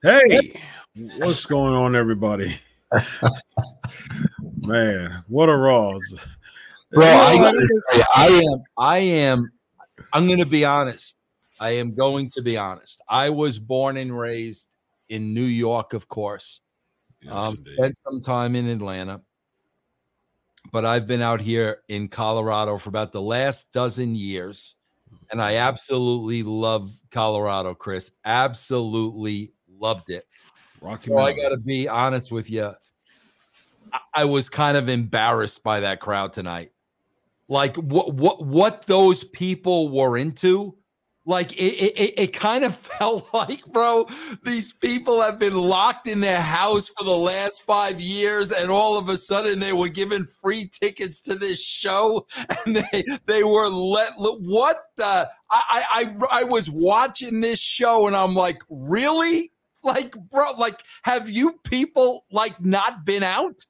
Hey, what's going on, everybody? Man, what a Raws. Bro, I, I am, I am, I'm going to be honest. I am going to be honest. I was born and raised in New York, of course. Yes, um, spent some time in Atlanta, but I've been out here in Colorado for about the last dozen years, and I absolutely love Colorado, Chris. Absolutely loved it. Rocky So I got to be honest with you. I, I was kind of embarrassed by that crowd tonight. Like what what what those people were into. Like it, it, it- kind of felt like, bro, these people have been locked in their house for the last five years, and all of a sudden they were given free tickets to this show, and they they were let. let- What the? I I I, I was watching this show, and I'm like, really? Like, bro, like, have you people like not been out?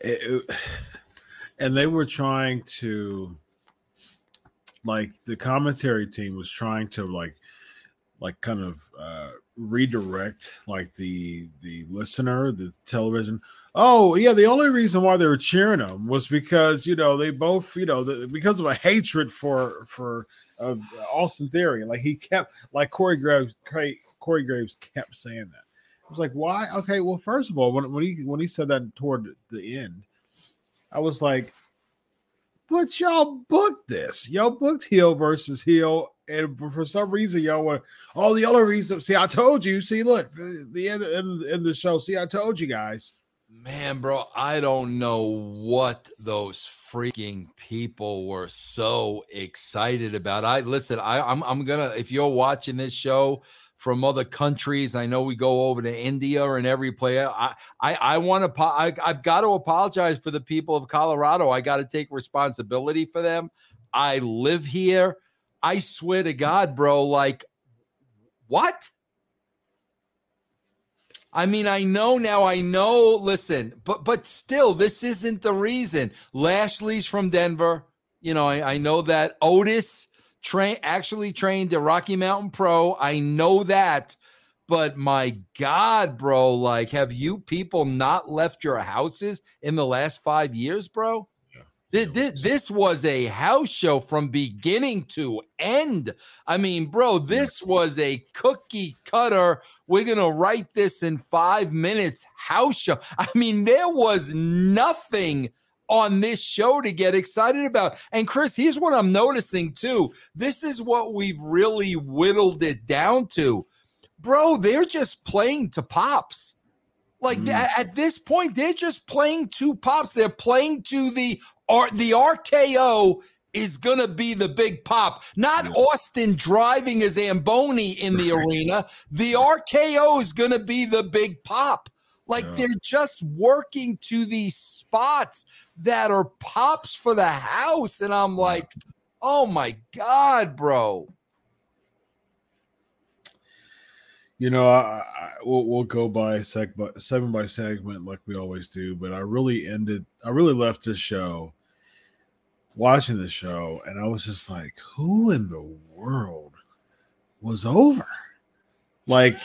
It- and they were trying to like the commentary team was trying to like like kind of uh redirect like the the listener the television oh yeah the only reason why they were cheering them was because you know they both you know the, because of a hatred for for austin theory like he kept like corey graves corey, graves kept saying that I was like, why? Okay, well, first of all, when, when he when he said that toward the end, I was like, but y'all booked this. Y'all booked heel versus heel, and for some reason, y'all were all the other reasons. See, I told you. See, look, the, the end in, in the show. See, I told you guys. Man, bro, I don't know what those freaking people were so excited about. I listen, I, I'm I'm gonna if you're watching this show from other countries, I know we go over to India and every player. I I, I want to I, I've got to apologize for the people of Colorado. I got to take responsibility for them. I live here. I swear to God, bro, like what? I mean, I know now. I know. Listen, but but still, this isn't the reason. Lashley's from Denver. You know, I, I know that Otis train actually trained at Rocky Mountain Pro. I know that, but my God, bro, like, have you people not left your houses in the last five years, bro? Thi- thi- This was a house show from beginning to end. I mean, bro, this was a cookie cutter. We're going to write this in five minutes house show. I mean, there was nothing on this show to get excited about. And Chris, here's what I'm noticing too. This is what we've really whittled it down to. Bro, they're just playing to pops. Like Mm. at, at this point, they're just playing to pops. They're playing to the or the RKO is gonna be the big pop, not Yeah. Austin driving a Zamboni in the arena. The RKO is gonna be the big pop. Like Yeah. they're just working to these spots that are pops for the house, and I'm like, oh my god, bro. You know, I, I we'll, we'll go by seg by segment by segment like we always do. But I really ended. I really left this show watching the show, and I was just like, "Who in the world was over?" Like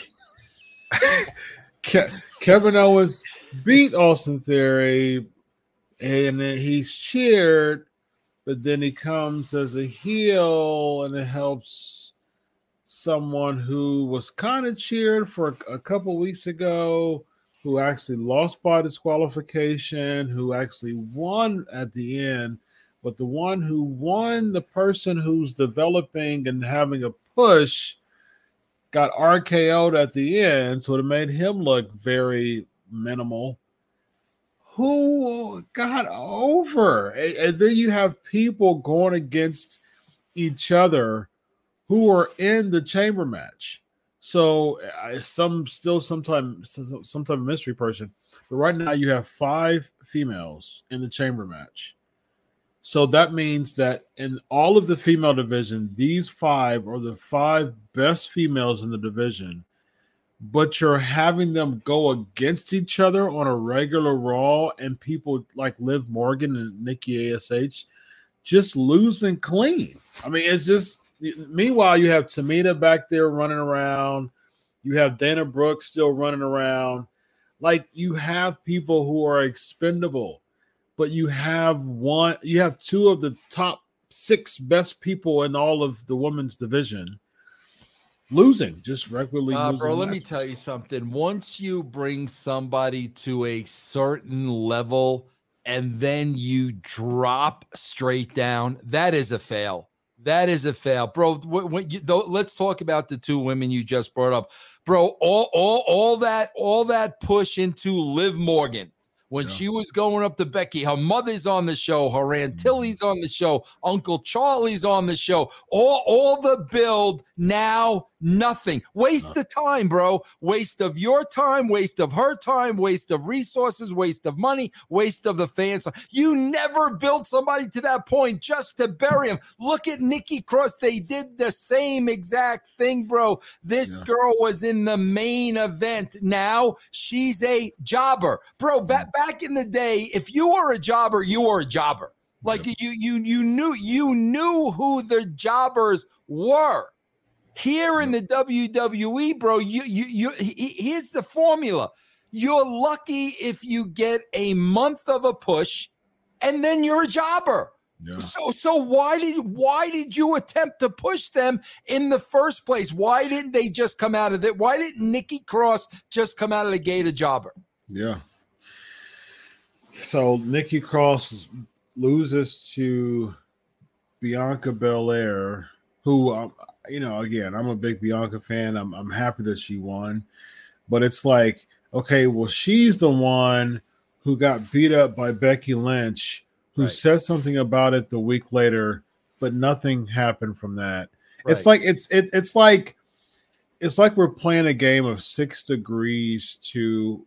Ke- Kevin Owens beat Austin Theory, and then he's cheered, but then he comes as a heel, and it helps someone who was kind of cheered for a, a couple weeks ago, who actually lost by disqualification, who actually won at the end. But the one who won, the person who's developing and having a push, got RKO'd at the end, so it made him look very minimal. Who got over? And, and then you have people going against each other who are in the chamber match. So I, some still sometime some, some type of mystery person. But right now you have five females in the chamber match. So that means that in all of the female division, these five are the five best females in the division. But you're having them go against each other on a regular Raw, and people like Liv Morgan and Nikki Ash just losing clean. I mean, it's just. Meanwhile, you have Tamina back there running around. You have Dana Brooks still running around. Like you have people who are expendable, but you have one, you have two of the top six best people in all of the women's division losing, just regularly uh, losing. Bro, let me tell you something. Once you bring somebody to a certain level and then you drop straight down, that is a fail. That is a fail, bro. When you, though, let's talk about the two women you just brought up, bro. All, all, all that, all that push into Liv Morgan when yeah. she was going up to Becky. Her mother's on the show, her Aunt mm-hmm. Tilly's on the show, Uncle Charlie's on the show. All, all the build now Nothing. Waste of time, bro. Waste of your time, waste of her time, waste of resources, waste of money, waste of the fans. You never built somebody to that point just to bury him. Look at Nikki Cross. They did the same exact thing, bro. This yeah. girl was in the main event. Now she's a jobber. Bro, back back in the day, if you were a jobber, you were a jobber. Like you you you knew you knew who the jobbers were. Here in the WWE, bro, you you you here's the formula. You're lucky if you get a month of a push and then you're a jobber. Yeah. So so why did why did you attempt to push them in the first place? Why didn't they just come out of it? Why didn't Nikki Cross just come out of the gate a jobber? Yeah. So Nikki Cross loses to Bianca Belair, who um, you know, again, I'm a big Bianca fan. I'm I'm happy that she won, but it's like, okay, well, she's the one who got beat up by Becky Lynch, who right. said something about it the week later, but nothing happened from that. Right. It's like it's it, it's like it's like we're playing a game of six degrees to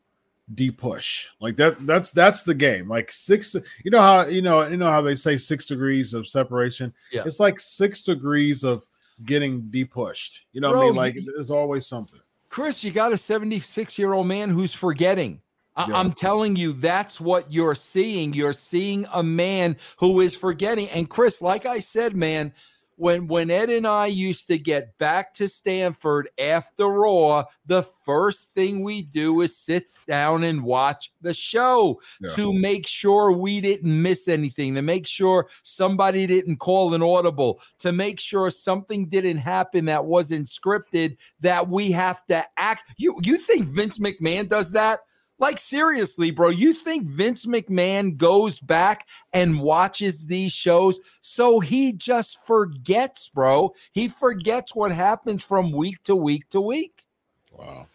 depush like that that's that's the game like six you know how you know you know how they say six degrees of separation yeah it's like six degrees of getting depushed. You know Bro, what I mean? Like you, there's always something. Chris, you got a 76 year old man who's forgetting. I- yeah. I'm telling you, that's what you're seeing. You're seeing a man who is forgetting. And Chris, like I said, man, when when Ed and I used to get back to Stamford after Raw, the first thing we do is sit down and watch the show yeah. to make sure we didn't miss anything, to make sure somebody didn't call an audible, to make sure something didn't happen that wasn't scripted that we have to act. You you think Vince McMahon does that? Like, seriously, bro, you think Vince McMahon goes back and watches these shows so he just forgets, bro? He forgets what happens from week to week to week. Wow.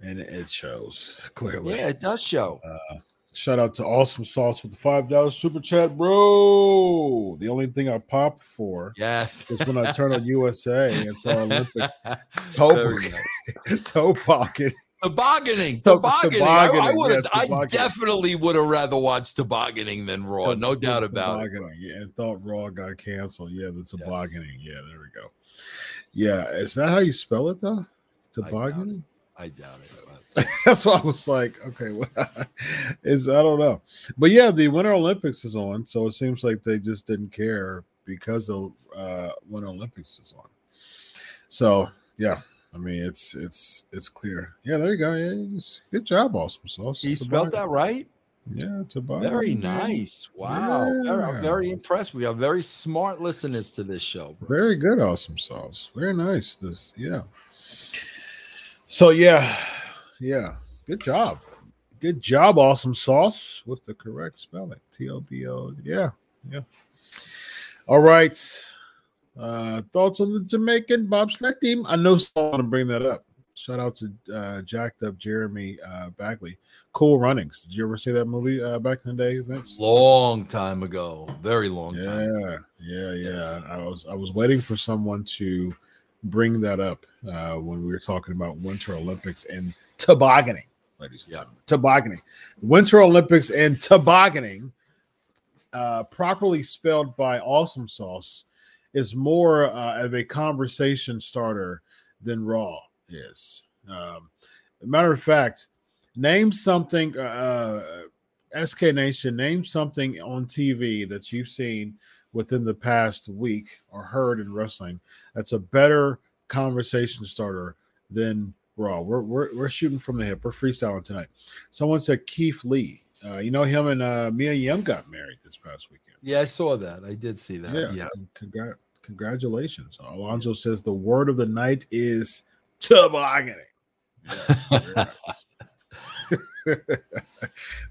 And it shows clearly. Yeah, it does show. Uh, shout out to Awesome Sauce with the $5 super chat, bro. The only thing I pop for yes is when I turn on USA and saw Olympic toe, toe pocket Tobogganing, tobogganing. tobogganing. I, I would have. I definitely would have rather watched tobogganing than Raw. no doubt about it. Yeah, and thought Raw got canceled. Yeah, the tobogganing. Yes. Yeah, there we go. Yeah, is that how you spell it though? Tobogganing. I doubt it. That's why I was like, okay, well, is I don't know, but yeah, the Winter Olympics is on, so it seems like they just didn't care because the uh, Winter Olympics is on. So yeah, I mean, it's it's it's clear. Yeah, there you go. Yeah, good job, awesome sauce. You spelled that right. Yeah, Tobias. Very nice. Wow. Yeah. Very, I'm very impressed. We have very smart listeners to this show. Bro. Very good, awesome sauce. Very nice. This, yeah. So yeah, yeah. Good job. Good job, awesome sauce with the correct spelling. T O B O. Yeah, yeah. All right. Uh, thoughts on the Jamaican bobsled team? I know someone want to bring that up. Shout out to uh, jacked up Jeremy uh, Bagley. Cool Runnings. Did you ever see that movie uh, back in the day, Vince? Long time ago, very long yeah, time. Yeah, yeah, yeah. I was I was waiting for someone to bring that up uh, when we were talking about Winter Olympics and tobogganing, ladies. Yeah, tobogganing. Winter Olympics and tobogganing, uh, properly spelled by Awesome Sauce is more uh, of a conversation starter than Raw is. Um, matter of fact, name something, uh, uh SK Nation, name something on TV that you've seen within the past week or heard in wrestling that's a better conversation starter than Raw. We're we're, we're shooting from the hip. We're freestyling tonight. Someone said Keith Lee. Uh, you know him and uh, Mia Yim got married this past weekend. Yeah, I saw that. I did see that. Yeah. yeah. Congratulations. Alonzo says the word of the night is tobogganing. Yes,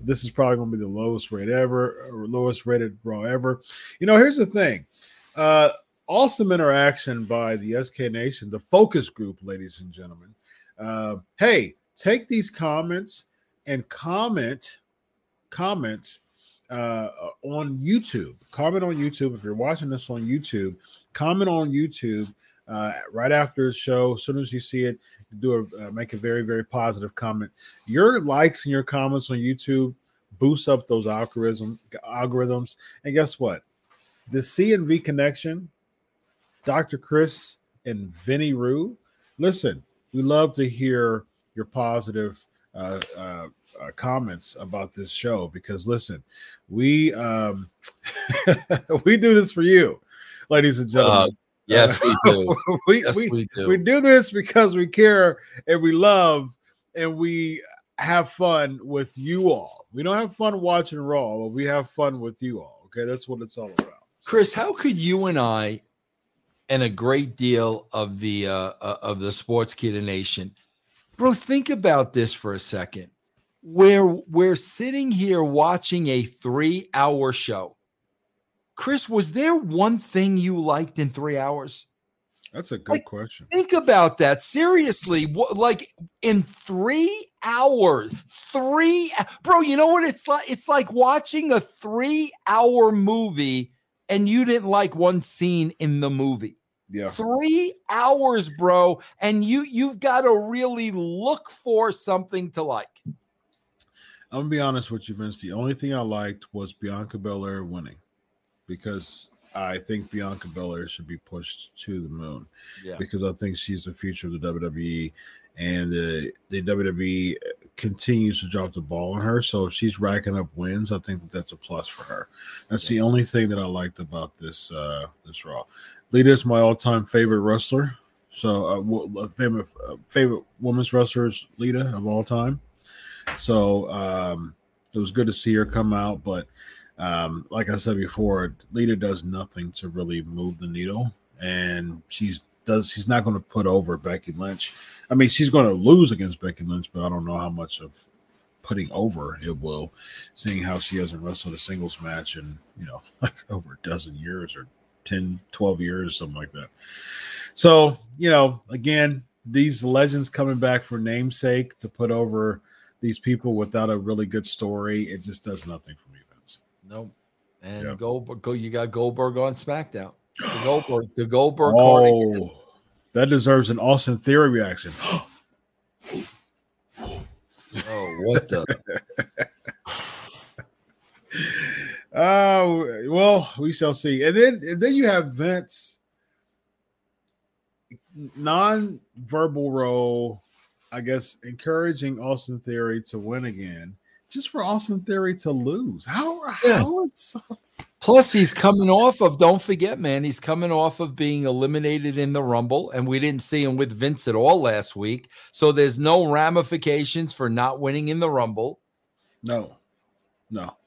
this is probably going to be the lowest rate ever, or lowest rated Raw ever. You know, here's the thing. Uh, awesome interaction by the SK Nation, the focus group, ladies and gentlemen. Uh, hey, take these comments and comment, comments uh, on YouTube. Comment on YouTube if you're watching this on YouTube. Comment on YouTube uh, right after the show. As soon as you see it, do a uh, make a very very positive comment. Your likes and your comments on YouTube boost up those algorithm algorithms. And guess what? The C and V connection, Dr. Chris and Vinny Rue. Listen, we love to hear your positive uh, uh, uh, comments about this show because listen, we um, we do this for you, ladies and gentlemen. Uh, Yes, we do. we, yes, we, we, do. We do this because we care and we love and we have fun with you all. We don't have fun watching Raw, but we have fun with you all. Okay, that's what it's all about. Chris, how could you and I, and a great deal of the uh, uh of the Sportskeeda Nation, bro, think about this for a second. Where we're sitting here watching a three-hour show Chris, was there one thing you liked in three hours? That's a good like, question. Think about that seriously. What, like in three hours, three, bro. You know what it's like? It's like watching a three-hour movie and you didn't like one scene in the movie. Yeah, three hours, bro, and you you've got to really look for something to like. I'm gonna be honest with you, Vince. The only thing I liked was Bianca Belair winning because I think Bianca Belair should be pushed to the moon. Yeah. Because I think she's the future of the WWE, and the the WWE continues to drop the ball on her. So if she's racking up wins, I think that that's a plus for her. That's yeah. the only thing that I liked about this uh this Raw. Lita is my all time favorite wrestler. So uh, favorite uh, favorite women's wrestlers, Lita of all time. So um, it was good to see her come out, but um, like I said before, Lita does nothing to really move the needle, and she's does she's not going to put over Becky Lynch. I mean, she's going to lose against Becky Lynch, but I don't know how much of putting over it will, seeing how she hasn't wrestled a singles match in you know like over a dozen years or 10, 12 years, something like that. So you know, again, these legends coming back for namesake to put over these people without a really good story, it just does nothing for me. Vince. Nope. And yep. Goldberg, go. You got Goldberg on SmackDown. The Goldberg, the Goldberg. Oh, that deserves an Austin Theory reaction. oh, what the? Oh, uh, well, we shall see. And then, and then you have Vince non-verbal role, I guess, encouraging Austin Theory to win again just for Austin Theory to lose. How yeah. how is Plus, he's coming off of, don't forget, man, he's coming off of being eliminated in the Rumble, and we didn't see him with Vince at all last week. So there's no ramifications for not winning in the Rumble. No, no.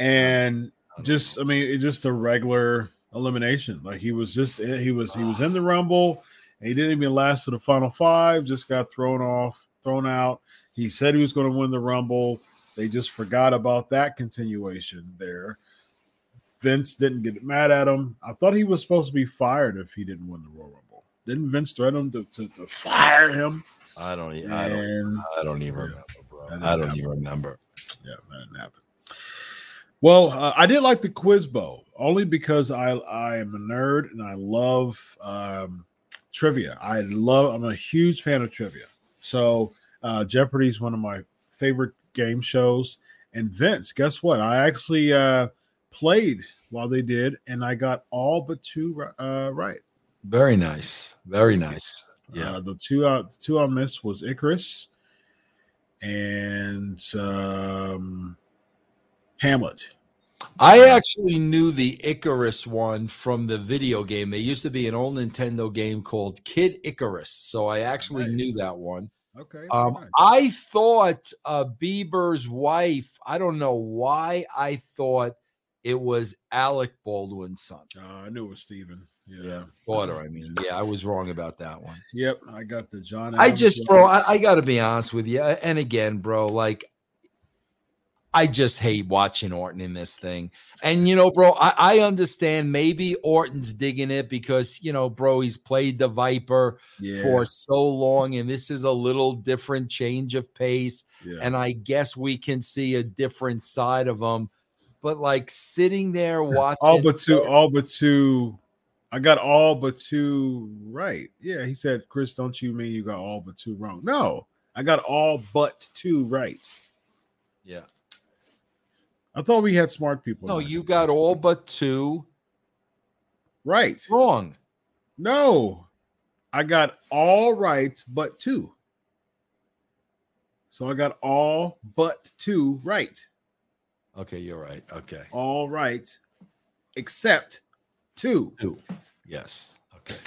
And just, I mean, it's just a regular elimination. Like he was just, he was, he was in the Rumble, he didn't even last to the final five, just got thrown off, thrown out. He said he was going to win the Rumble they just forgot about that continuation there. Vince didn't get mad at him. I thought he was supposed to be fired if he didn't win the Royal Rumble. Didn't Vince threaten to, to, to fire him? I don't, I don't, I don't even remember, bro. I don't happen. even remember. Yeah, that didn't happen. Well, uh, I did like the quiz bowl only because I I am a nerd and I love um, trivia. I love. I'm a huge fan of trivia. So uh, Jeopardy is one of my favorite game shows. And Vince, guess what? I actually uh, played while they did, and I got all but two uh, right. Very nice. Very nice. Yeah. Uh, the two uh, the two I missed was Icarus and um, Hamlet. I actually knew the Icarus one from the video game. There used to be an old Nintendo game called Kid Icarus, so I actually nice. knew that one. Okay. Um, nice. I thought uh, Bieber's wife. I don't know why I thought it was Alec Baldwin's son. Uh, I knew it was Stephen. Yeah. yeah. daughter. I mean, yeah, I was wrong about that one. Yep, I got the John. I just, bro, I, I got to be honest with you. And again, bro, like I just hate watching Orton in this thing. And you know, bro, I, I, understand maybe Orton's digging it because you know, bro, he's played the Viper yeah. for so long, and this is a little different change of pace. Yeah. And I guess we can see a different side of him. But like sitting there watching all but two, all but two. I got all but two right. Yeah, he said, Chris, don't you mean you got all but two wrong? No, I got all but two right. Yeah. I thought we had smart people. No, you got all but two right. Wrong. No, I got all right but two. So I got all but two right. Okay, you're right. Okay. All right, except two. Two. Yes. Okay.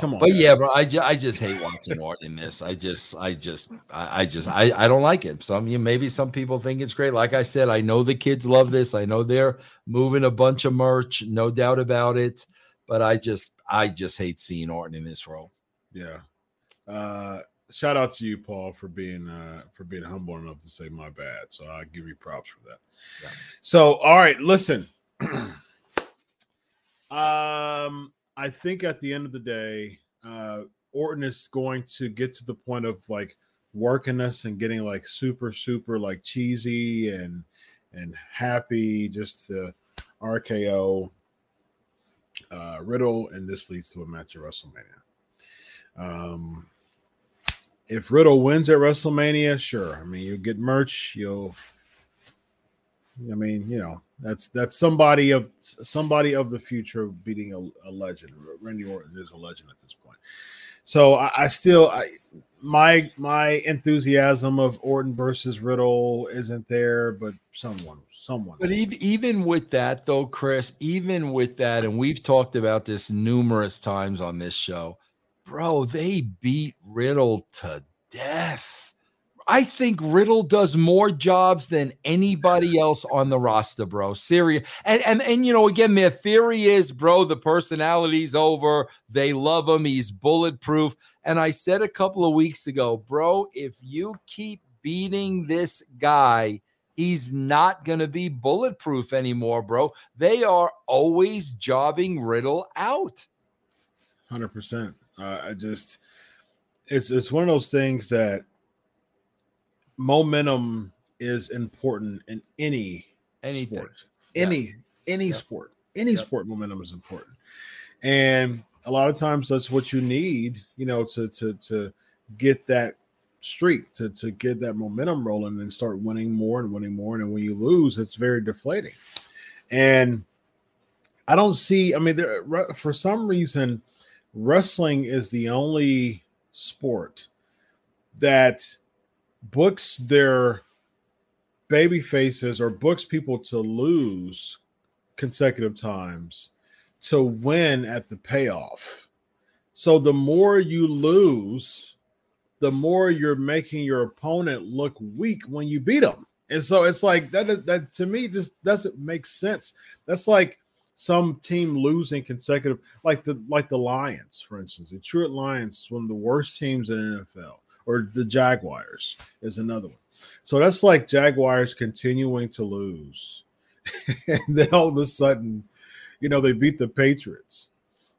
Come on, but yeah, bro, I, ju- I just hate watching Orton in this. I just, I just, I, I just, I, I don't like it. Some you maybe some people think it's great. Like I said, I know the kids love this. I know they're moving a bunch of merch, no doubt about it. But I just, I just hate seeing Orton in this role. Yeah. Uh, shout out to you, Paul, for being uh for being humble enough to say my bad. So I give you props for that. Yeah. So all right, listen. um I think at the end of the day, uh, Orton is going to get to the point of like working us and getting like super, super like cheesy and and happy just to RKO uh, Riddle, and this leads to a match at WrestleMania. Um, if Riddle wins at WrestleMania, sure. I mean, you'll get merch. You'll. I mean, you know, that's that's somebody of somebody of the future beating a, a legend. Randy Orton is a legend at this point. So I, I still I my my enthusiasm of Orton versus Riddle isn't there, but someone someone. But even even with that though, Chris, even with that, and we've talked about this numerous times on this show, bro, they beat Riddle to death. I think Riddle does more jobs than anybody else on the roster, bro. Serious. And, and and you know, again, their theory is, bro, the personality's over. They love him. He's bulletproof. And I said a couple of weeks ago, bro, if you keep beating this guy, he's not going to be bulletproof anymore, bro. They are always jobbing Riddle out. 100%. Uh, I just it's it's one of those things that momentum is important in any Anything. sport. Any yes. any yep. sport. Any yep. sport momentum is important. And a lot of times that's what you need, you know, to to to get that streak, to to get that momentum rolling and start winning more and winning more. And when you lose, it's very deflating. And I don't see, I mean, there for some reason, wrestling is the only sport that books their baby faces or books people to lose consecutive times to win at the payoff. So the more you lose, the more you're making your opponent look weak when you beat them. And so it's like that that to me just doesn't make sense. That's like some team losing consecutive like the like the Lions, for instance. The Detroit Lions, one of the worst teams in NFL or the Jaguars is another one. So that's like Jaguars continuing to lose. and then all of a sudden, you know, they beat the Patriots.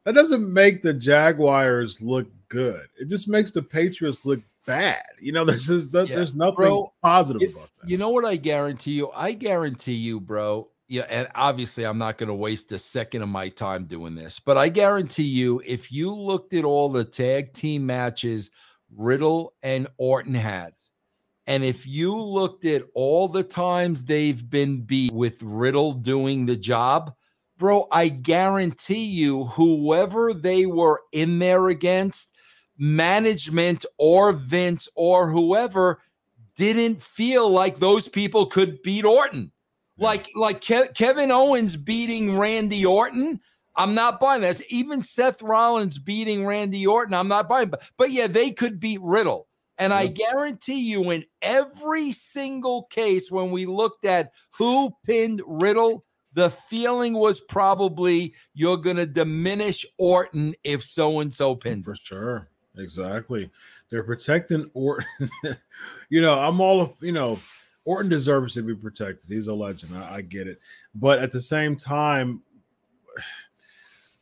That doesn't make the Jaguars look good. It just makes the Patriots look bad. You know, there's just yeah. there's nothing bro, positive it, about that. You know what I guarantee you? I guarantee you, bro. Yeah, and obviously I'm not going to waste a second of my time doing this, but I guarantee you, if you looked at all the tag team matches Riddle and Orton has. And if you looked at all the times they've been beat with Riddle doing the job, bro, I guarantee you, whoever they were in there against, management or Vince or whoever didn't feel like those people could beat Orton. Like like Ke- Kevin Owens beating Randy Orton. I'm not buying that. Even Seth Rollins beating Randy Orton, I'm not buying. But, but yeah, they could beat Riddle. And I guarantee you, in every single case, when we looked at who pinned Riddle, the feeling was probably you're going to diminish Orton if so and so pins For sure. Exactly. They're protecting Orton. you know, I'm all of, you know, Orton deserves to be protected. He's a legend. I, I get it. But at the same time,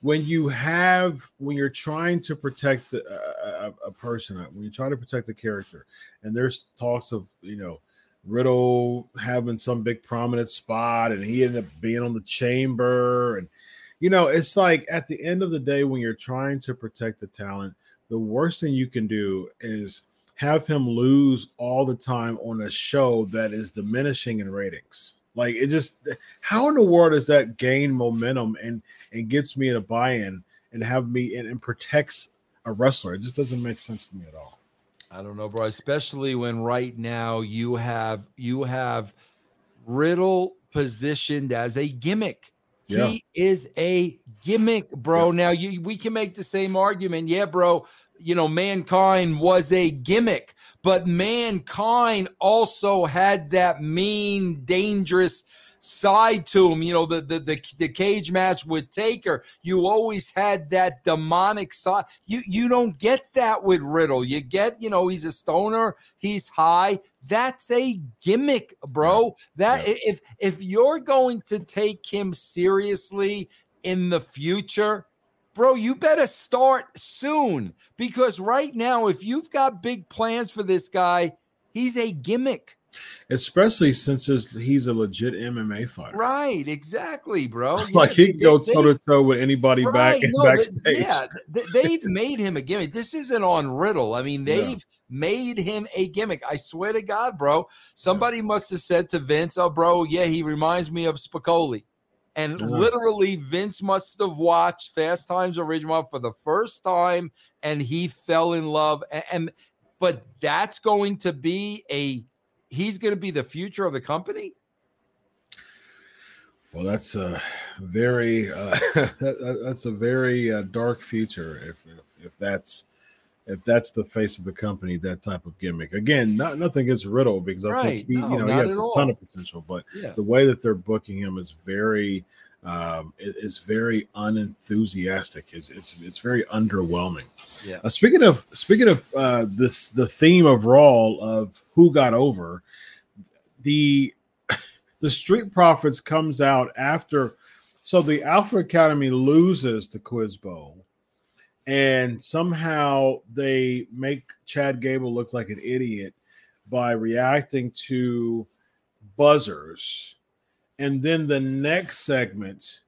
when you have when you're trying to protect a, a, a, person uh, when you try to protect the character and there's talks of you know riddle having some big prominent spot and he ended up being on the chamber and you know it's like at the end of the day when you're trying to protect the talent the worst thing you can do is have him lose all the time on a show that is diminishing in ratings. Like it just how in the world does that gain momentum? And and gets me in a buy-in and have me and, and protects a wrestler. It just doesn't make sense to me at all. I don't know, bro. Especially when right now you have you have Riddle positioned as a gimmick. Yeah. He is a gimmick, bro. Yeah. Now you we can make the same argument. Yeah, bro. You know, mankind was a gimmick, but mankind also had that mean, dangerous side to him. You know, the, the the the, cage match with Taker, you always had that demonic side. You you don't get that with Riddle. You get, you know, he's a stoner, he's high. That's a gimmick, bro. That yeah. if if you're going to take him seriously in the future, bro, you better start soon because right now, if you've got big plans for this guy, he's a gimmick especially since he's a legit MMA fighter. Right, exactly, bro. like he can go toe to toe with anybody right, back no, backstage. Yeah, they've made him a gimmick. This isn't on Riddle. I mean, they've yeah. made him a gimmick. I swear to God, bro. Somebody yeah. must have said to Vince, "Oh, bro, yeah, he reminds me of Spicoli." And yeah. literally, Vince must have watched Fast Times at Ridgemont for the first time, and he fell in love. and, and but that's going to be a he's going to be the future of the company? Well, that's a very uh, that's a very uh, dark future if, if, if that's if that's the face of the company, that type of gimmick. Again, not nothing against Riddle because I right. think he, no, you know he has a ton of potential, but yeah. the way that they're booking him is very um, is very unenthusiastic. It's, it's it's very underwhelming. Yeah. Uh, speaking of speaking of uh, this, the theme of Raw of who got over the the Street Profits comes out after. So the Alpha Academy loses the Quiz Bowl, and somehow they make Chad Gable look like an idiot by reacting to buzzers and then the next segment,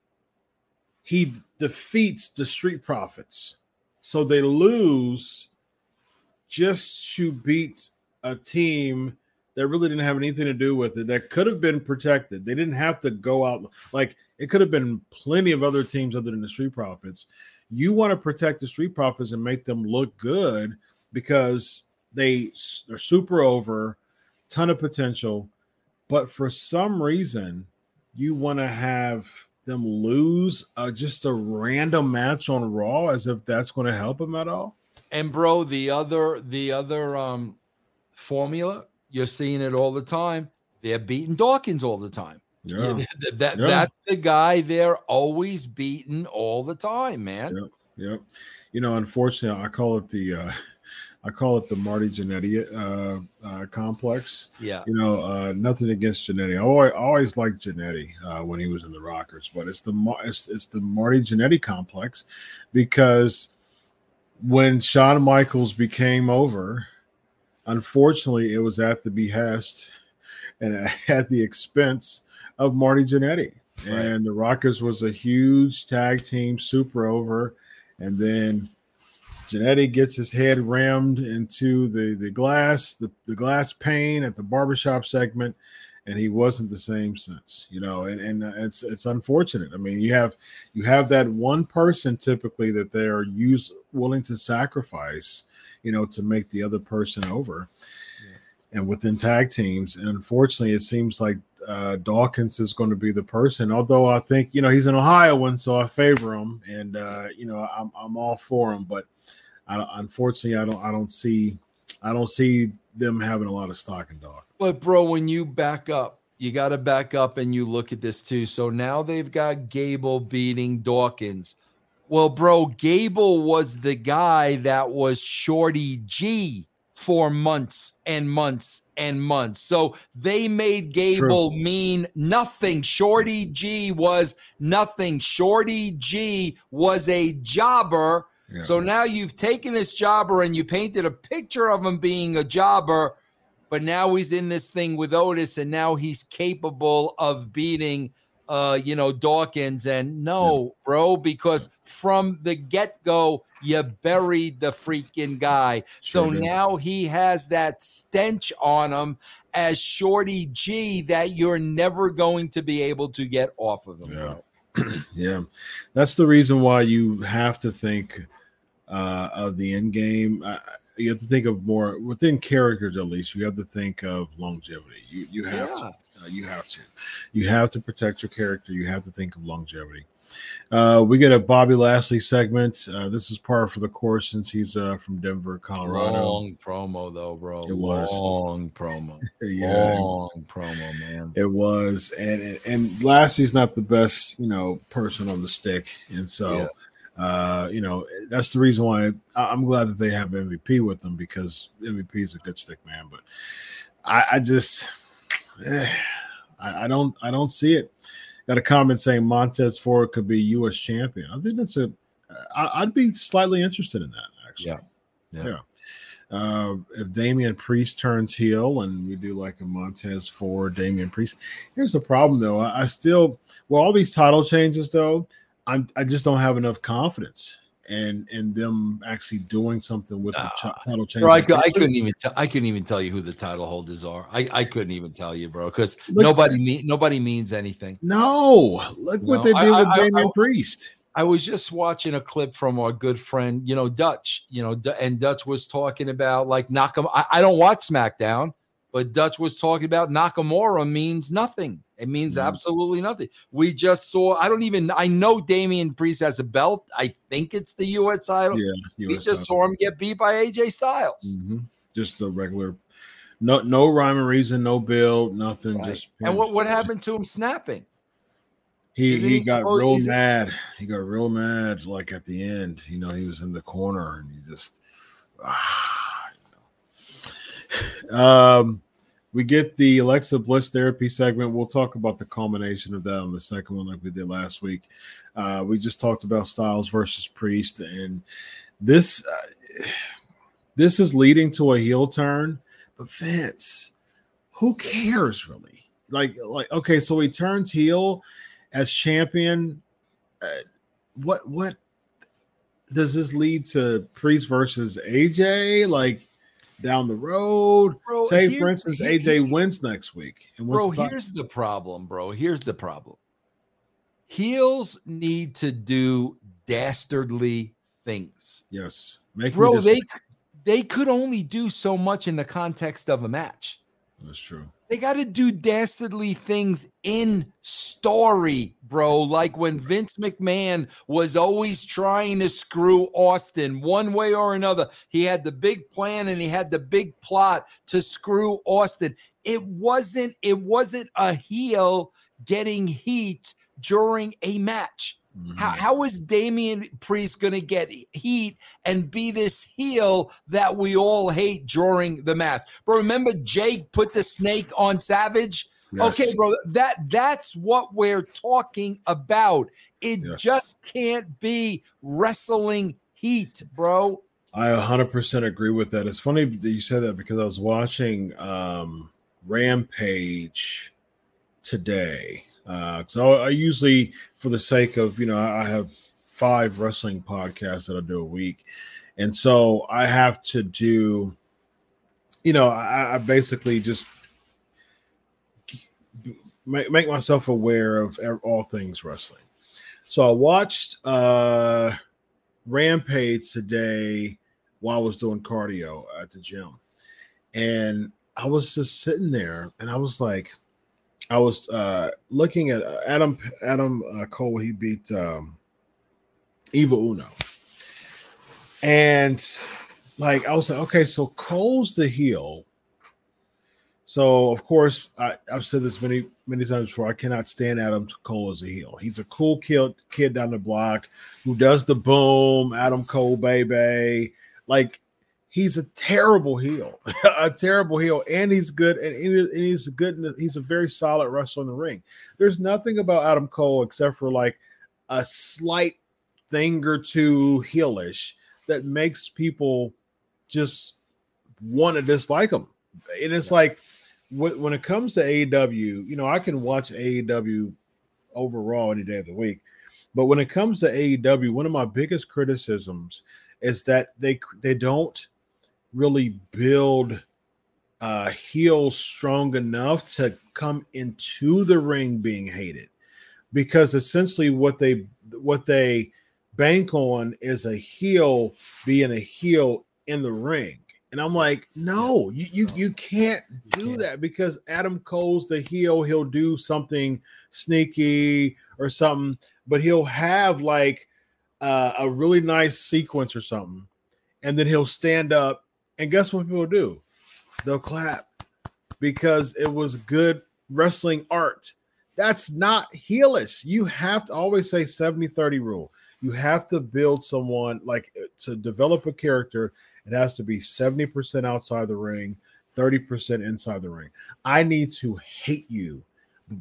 he defeats the Street Profits. So they lose just to beat a team that really didn't have anything to do with it that could have been protected. They didn't have to go out like it could have been plenty of other teams other than the Street Profits. You want to protect the Street Profits and make them look good because they are super over, ton of potential, but for some reason you want to have them lose uh, just a random match on Raw as if that's going to help them at all? And bro, the other the other um formula, you're seeing it all the time. They're beating Dawkins all the time. Yeah. that, that yeah. that's the guy they're always beating all the time, man. Yep. Yep. You know, unfortunately, I call it the uh I call it the Marty Jannetty uh, uh, complex. Yeah, you know, uh, nothing against Jannetty. I always, always liked Jannetty uh, when he was in the Rockers, but it's the it's, it's the Marty Jannetty complex because when Shawn Michaels became over, unfortunately, it was at the behest and at the expense of Marty Jannetty. Right. And the Rockers was a huge tag team, super over, and then Jannetty gets his head rammed into the, the glass, the, the glass pane at the barbershop segment, and he wasn't the same since, you know, and, and it's it's unfortunate. I mean, you have you have that one person typically that they are use willing to sacrifice, you know, to make the other person over. and within tag teams. And unfortunately, it seems like uh, Dawkins is going to be the person. Although I think you know he's an Ohioan, so I favor him, and uh, you know I'm I'm all for him. But I, unfortunately, I don't I don't see I don't see them having a lot of stock in Dawkins. But bro, when you back up, you got to back up and you look at this too. So now they've got Gable beating Dawkins. Well, bro, Gable was the guy that was Shorty G for months and months and months. So they made Gable True. mean nothing. Shorty G was nothing. Shorty G was a jobber. Yeah. So now you've taken this jobber and you painted a picture of him being a jobber, but now he's in this thing with Otis and now he's capable of beating uh, you know, Dawkins. And no, bro, because from the get go, you buried the freaking guy. Sure so did. now he has that stench on him as Shorty G that you're never going to be able to get off of him. Yeah. yeah. That's the reason why you have to think uh, of the end game. Uh, you have to think of more within characters, at least. You have to think of longevity. You you have yeah. to. Uh, you have to. You have to protect your character. You have to think of longevity. Uh, we get a Bobby Lashley segment. Uh, this is par for the course since he's uh, from Denver, Colorado. Long promo though, bro. It was long promo. yeah, long promo, man. It was, and and Lashley's not the best, you know, person on the stick, and so. Yeah. Uh, you know, that's the reason why I, am glad that they have MVP with them because MVP is a good stick man. But I, I just, I, I don't I don't see it. Got a comment saying Montez Ford could be U.S. champion. I think that's a. I, I'd be slightly interested in that actually. Yeah, yeah. yeah. Uh, if Damian Priest turns heel and we do like a Montez Ford, Damian Priest. Here's the problem though. I, I still, well, all these title changes though, I'm I just don't have enough confidence and and them actually doing something with the ah. title change. Bro, I, I, couldn't even t- I couldn't even tell you who the title holders are. I, I couldn't even tell you, bro, because nobody mean nobody means anything. No, look what they did with Damian Priest. I was just watching a clip from our good friend, you know, Dutch, you know, and Dutch was talking about like Nakamura. I, I don't watch SmackDown, but Dutch was talking about Nakamura means nothing. It means mm-hmm. absolutely nothing. We just saw, I don't even, I know Damian Priest has a belt. I think it's the U.S. title. Yeah. US we just title. saw him get beat by AJ Styles. Mm-hmm. Just a regular, no, no rhyme or reason, no build, nothing. Right. Just, and what, what happened to him snapping? He, he, he got real mad. He got real mad, like at the end. You know, he was in the corner and he just, ah. Um, we get the Alexa Bliss therapy segment. We'll talk about the culmination of that on the second one, like we did last week. Uh, we just talked about Styles versus Priest, and this uh, this is leading to a heel turn. But Vince, who cares really? Like, like okay, so he turns heel as champion. Uh, what what does this lead to? Priest versus AJ? Like down the road. Bro, Say, for instance, AJ wins next week. And bro, here's the problem, bro. Here's the problem. Heels need to do dastardly things. Yes, Make bro. They they could only do so much in the context of a match. That's true. They got to do dastardly things in story, bro. Like when Vince McMahon was always trying to screw Austin one way or another. He had the big plan and he had the big plot to screw Austin. It wasn't it wasn't a heel getting heat during a match. Mm-hmm. How, how is Damian Priest going to get heat and be this heel that we all hate during the match? But remember, Jake put the snake on Savage. Yes. Okay, bro, that that's what we're talking about. It yes. just can't be wrestling heat, bro. I 100% agree with that. It's funny that you said that because I was watching um, Rampage today uh, so I usually, for the sake of you know, I have five wrestling podcasts that I do a week, and so I have to do, you know, I, I basically just make, make myself aware of all things wrestling. So I watched uh, Rampage today while I was doing cardio at the gym, and I was just sitting there and I was like, I was uh, looking at uh, Adam Adam uh, Cole. He beat um, Evil Uno, and like I was like, okay, so Cole's the heel. So of course, I, have said this many many times before. I cannot stand Adam Cole as a heel. He's a cool kid kid down the block who does the boom, Adam Cole baby. Like he's a terrible heel, a terrible heel, and he's good, and, he's good. He's a very solid wrestler in the ring. There's nothing about Adam Cole except for like a slight thing or two heelish that makes people just want to dislike him. And it's yeah. like when it comes to AEW, you know, I can watch AEW overall any day of the week. But when it comes to AEW, one of my biggest criticisms is that they they don't really build uh heel strong enough to come into the ring being hated. Because essentially what they what they bank on is a heel being a heel in the ring. And i'm like no you you, you can't do that because adam cole's the heel. He'll do something sneaky or something but he'll have like uh, a really nice sequence or something. And then he'll stand up and guess what people do? They'll clap because it was good wrestling art. That's not heelish. You have to always say 70 30 rule. You have to build someone like to develop a character. It has to be 70% outside the ring, 30% inside the ring. I need to hate you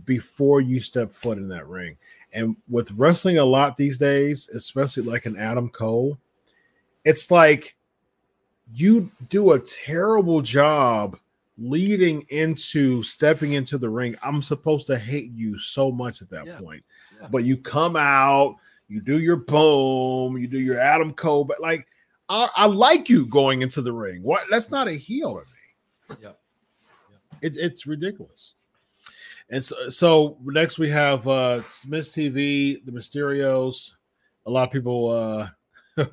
before you step foot in that ring. And with wrestling a lot these days, especially like an Adam Cole, it's like you do a terrible job leading into stepping into the ring. I'm supposed to hate you so much at that yeah. point. Yeah. But you come out, you do your boom, you do your Adam Cole, but like I, I like you going into the ring. What that's not a heel to me. Yeah. yeah. It's it's ridiculous. And so, so next we have uh Smith TV, the Mysterios. A lot of people uh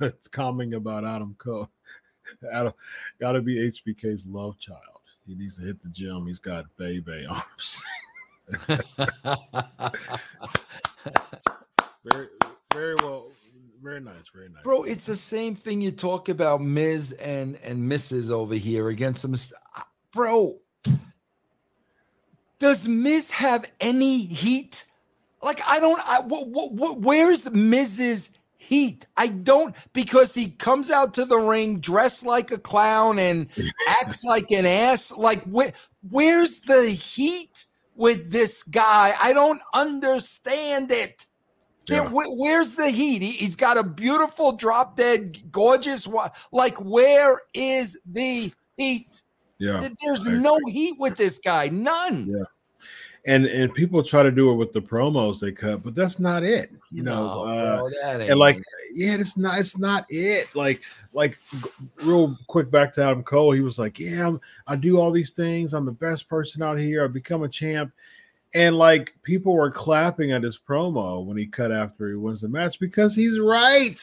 it's commenting about Adam Cole. Gotta be HBK's love child. He needs to hit the gym. He's got baby arms. very, very well, very nice, very nice. Bro, it's the same thing you talk about Miz and and Mrs. over here against them. Bro, does Miz have any heat? Like I don't. I, wh- wh- where's Miz's heat. I don't because he comes out to the ring dressed like a clown and acts like an ass. Like where, where's the heat with this guy? I don't understand it. Yeah. Where, where's the heat? He, has got a beautiful drop dead, gorgeous. Like where is the heat? Yeah, there's no heat with this guy. None. Yeah and and people try to do it with the promos they cut, but that's not it. You know, no, uh, bro, and like, yeah, it's not it's not it. Like like real quick back to Adam Cole, he was like, yeah, I'm, I do all these things. I'm the best person out here. I become a champ. And like people were clapping at his promo when he cut after he wins the match because he's right.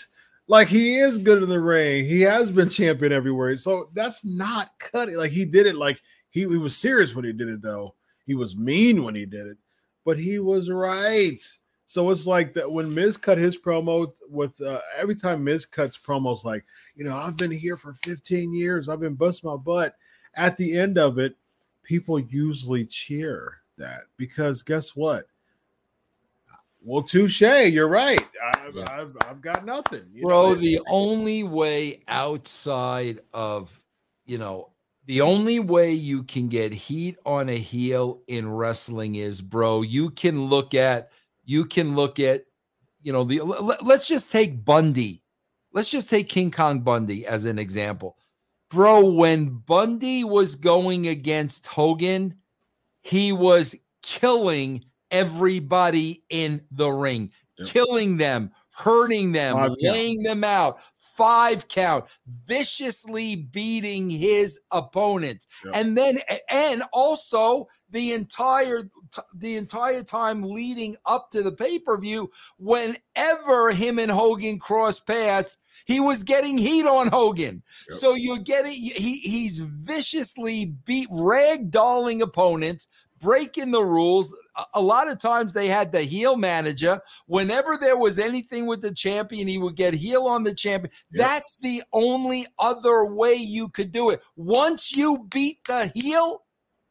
Like he is good in the ring. He has been champion everywhere. So that's not cutting. Like he did it like he, he was serious when he did it though he was mean when he did it, but he was right. So it's like that when Miz cut his promo with uh, every time Miz cuts promos, like, you know, I've been here for 15 years, I've been busting my butt. At the end of it, people usually cheer that because guess what? Well, touche, you're right. I've, yeah. I've, I've, got nothing. You Bro, know, the only way outside of, you know, the only way you can get heat on a heel in wrestling is, bro, you can look at, you can look at, you know, the let's just take Bundy. Let's just take King Kong Bundy as an example. Bro, when Bundy was going against Hogan, he was killing everybody in the ring, yep. killing them, hurting them, Five laying count. them out, five count, viciously beating his opponents. Yep. And then, and also the entire the entire time leading up to the pay per view. Whenever him and Hogan cross paths, he was getting heat on Hogan. Yep. So you're getting he he's viciously beat ragdolling opponents, breaking the rules. A lot of times they had the heel manager. Whenever there was anything with the champion, he would get heel on the champion. Yep. That's the only other way you could do it. Once you beat the heel,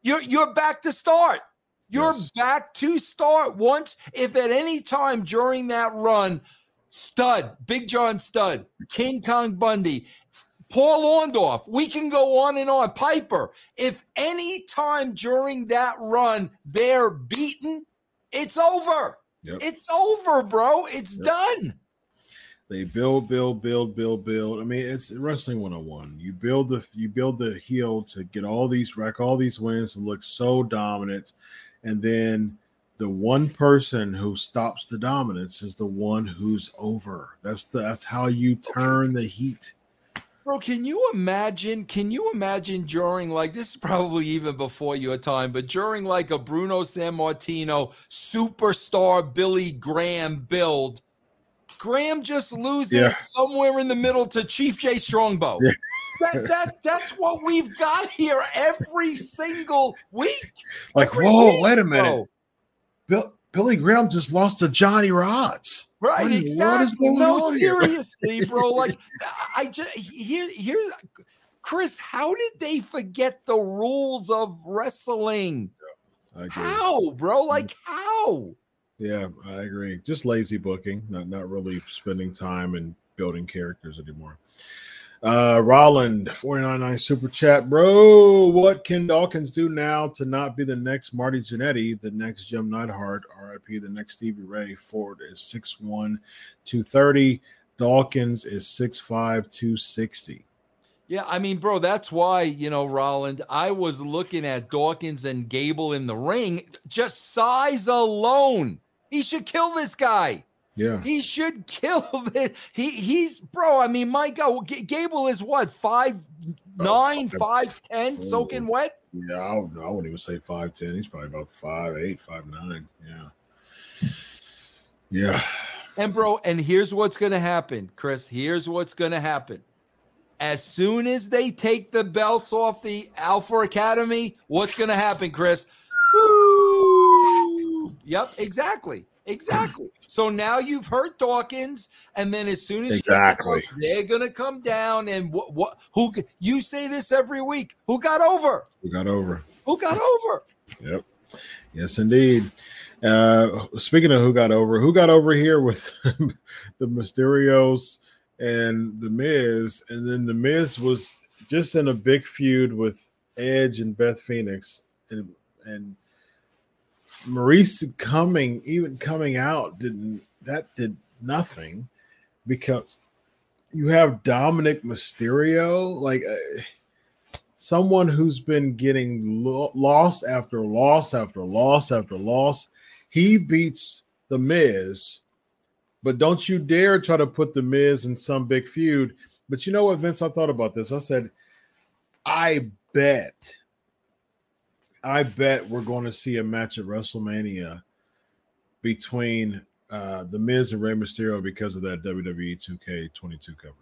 you're you're back to start. You're yes. back to start. Once, if at any time during that run, Studd, Big John Studd, King Kong Bundy, Paul Orndorff, we can go on and on. Piper, if any time during that run they're beaten, it's over. Yep. It's over, bro. It's yep. done. They build, build, build, build, build. I mean, it's wrestling 101. You build the you build the heel to get all these rack all these wins and look so dominant, and then the one person who stops the dominance is the one who's over. That's the that's how you turn the heat. Bro, can you imagine? Can you imagine during like this is probably even before your time, but during like a Bruno Sammartino superstar Billy Graham build, Graham just loses yeah. somewhere in the middle to Chief Jay Strongbow. Yeah. That, that that's what we've got here every single week. Like, every whoa, week, wait a minute. Bill, Billy Graham just lost to Johnny Rodz. Right, exactly. No, seriously, bro. Like, I just here, here, Chris. How did they forget the rules of wrestling? Yeah, how, bro? Like, how? Yeah, I agree. Just lazy booking, not not really spending time and building characters anymore. Uh, Rolland, 499 super chat, bro. What can Dawkins do now to not be the next Marty Jannetty, the next Jim Neidhart, RIP, the next Stevie Ray? Ford is 6'1, 230. Dawkins is 6'5, 260. Yeah, I mean, bro, that's why, you know, Rolland, I was looking at Dawkins and Gable in the ring. Just size alone. He should kill this guy. Yeah, he should kill it. He he's bro. I mean, my God, G- Gable is what five oh, nine, oh, five ten, oh, soaking wet. Yeah, I, I wouldn't even say five ten. He's probably about five eight, five nine. Yeah, yeah. And bro, and here's what's gonna happen, Chris. Here's what's gonna happen. As soon as they take the belts off the Alpha Academy, what's gonna happen, Chris? Woo! Yep, exactly. Exactly. So now you've hurt Dawkins, and then as soon as exactly they're gonna come down and what? What? Who? You say this every week. Who got over? Who got over? Who got over? Yep. Yes, indeed. Uh, speaking of who got over, who got over here with the Mysterios and the Miz, and then the Miz was just in a big feud with Edge and Beth Phoenix, and and Maryse coming, even coming out, didn't that did nothing because you have Dominic Mysterio, like uh, someone who's been getting lo- loss after loss after loss after loss. He beats the Miz, but don't you dare try to put the Miz in some big feud. But you know what, Vince? I thought about this. I said, I bet I bet we're going to see a match at WrestleMania between uh, The Miz and Rey Mysterio because of that WWE 2K22 cover.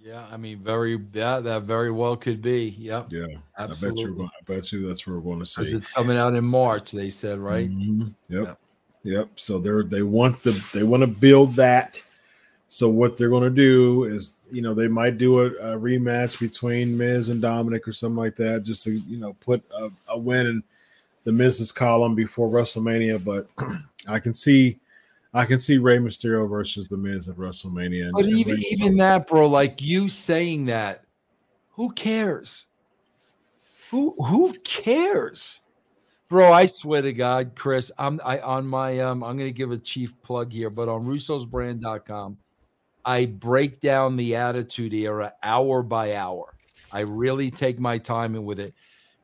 Yeah, I mean, very yeah, that very well could be. Yep. Yeah, absolutely. I bet you. I bet you that's what we're going to see. It's coming out in March. They said right. Mm-hmm. Yep. yep. Yep. So they're they want the they want to build that so what they're going to do is, you know, they might do a, a, rematch between Miz and Dominic or something like that, just to you know put a, a win in the Miz's column before WrestleMania. But I can see, I can see Rey Mysterio versus the Miz at WrestleMania. But and even even that, bro, like you saying that, who cares? Who who cares? Bro, I swear to God, Chris, I'm I on my um I'm gonna give a chief plug here, but on russosbrand.com, I break down the attitude era hour by hour. I really take my time with it.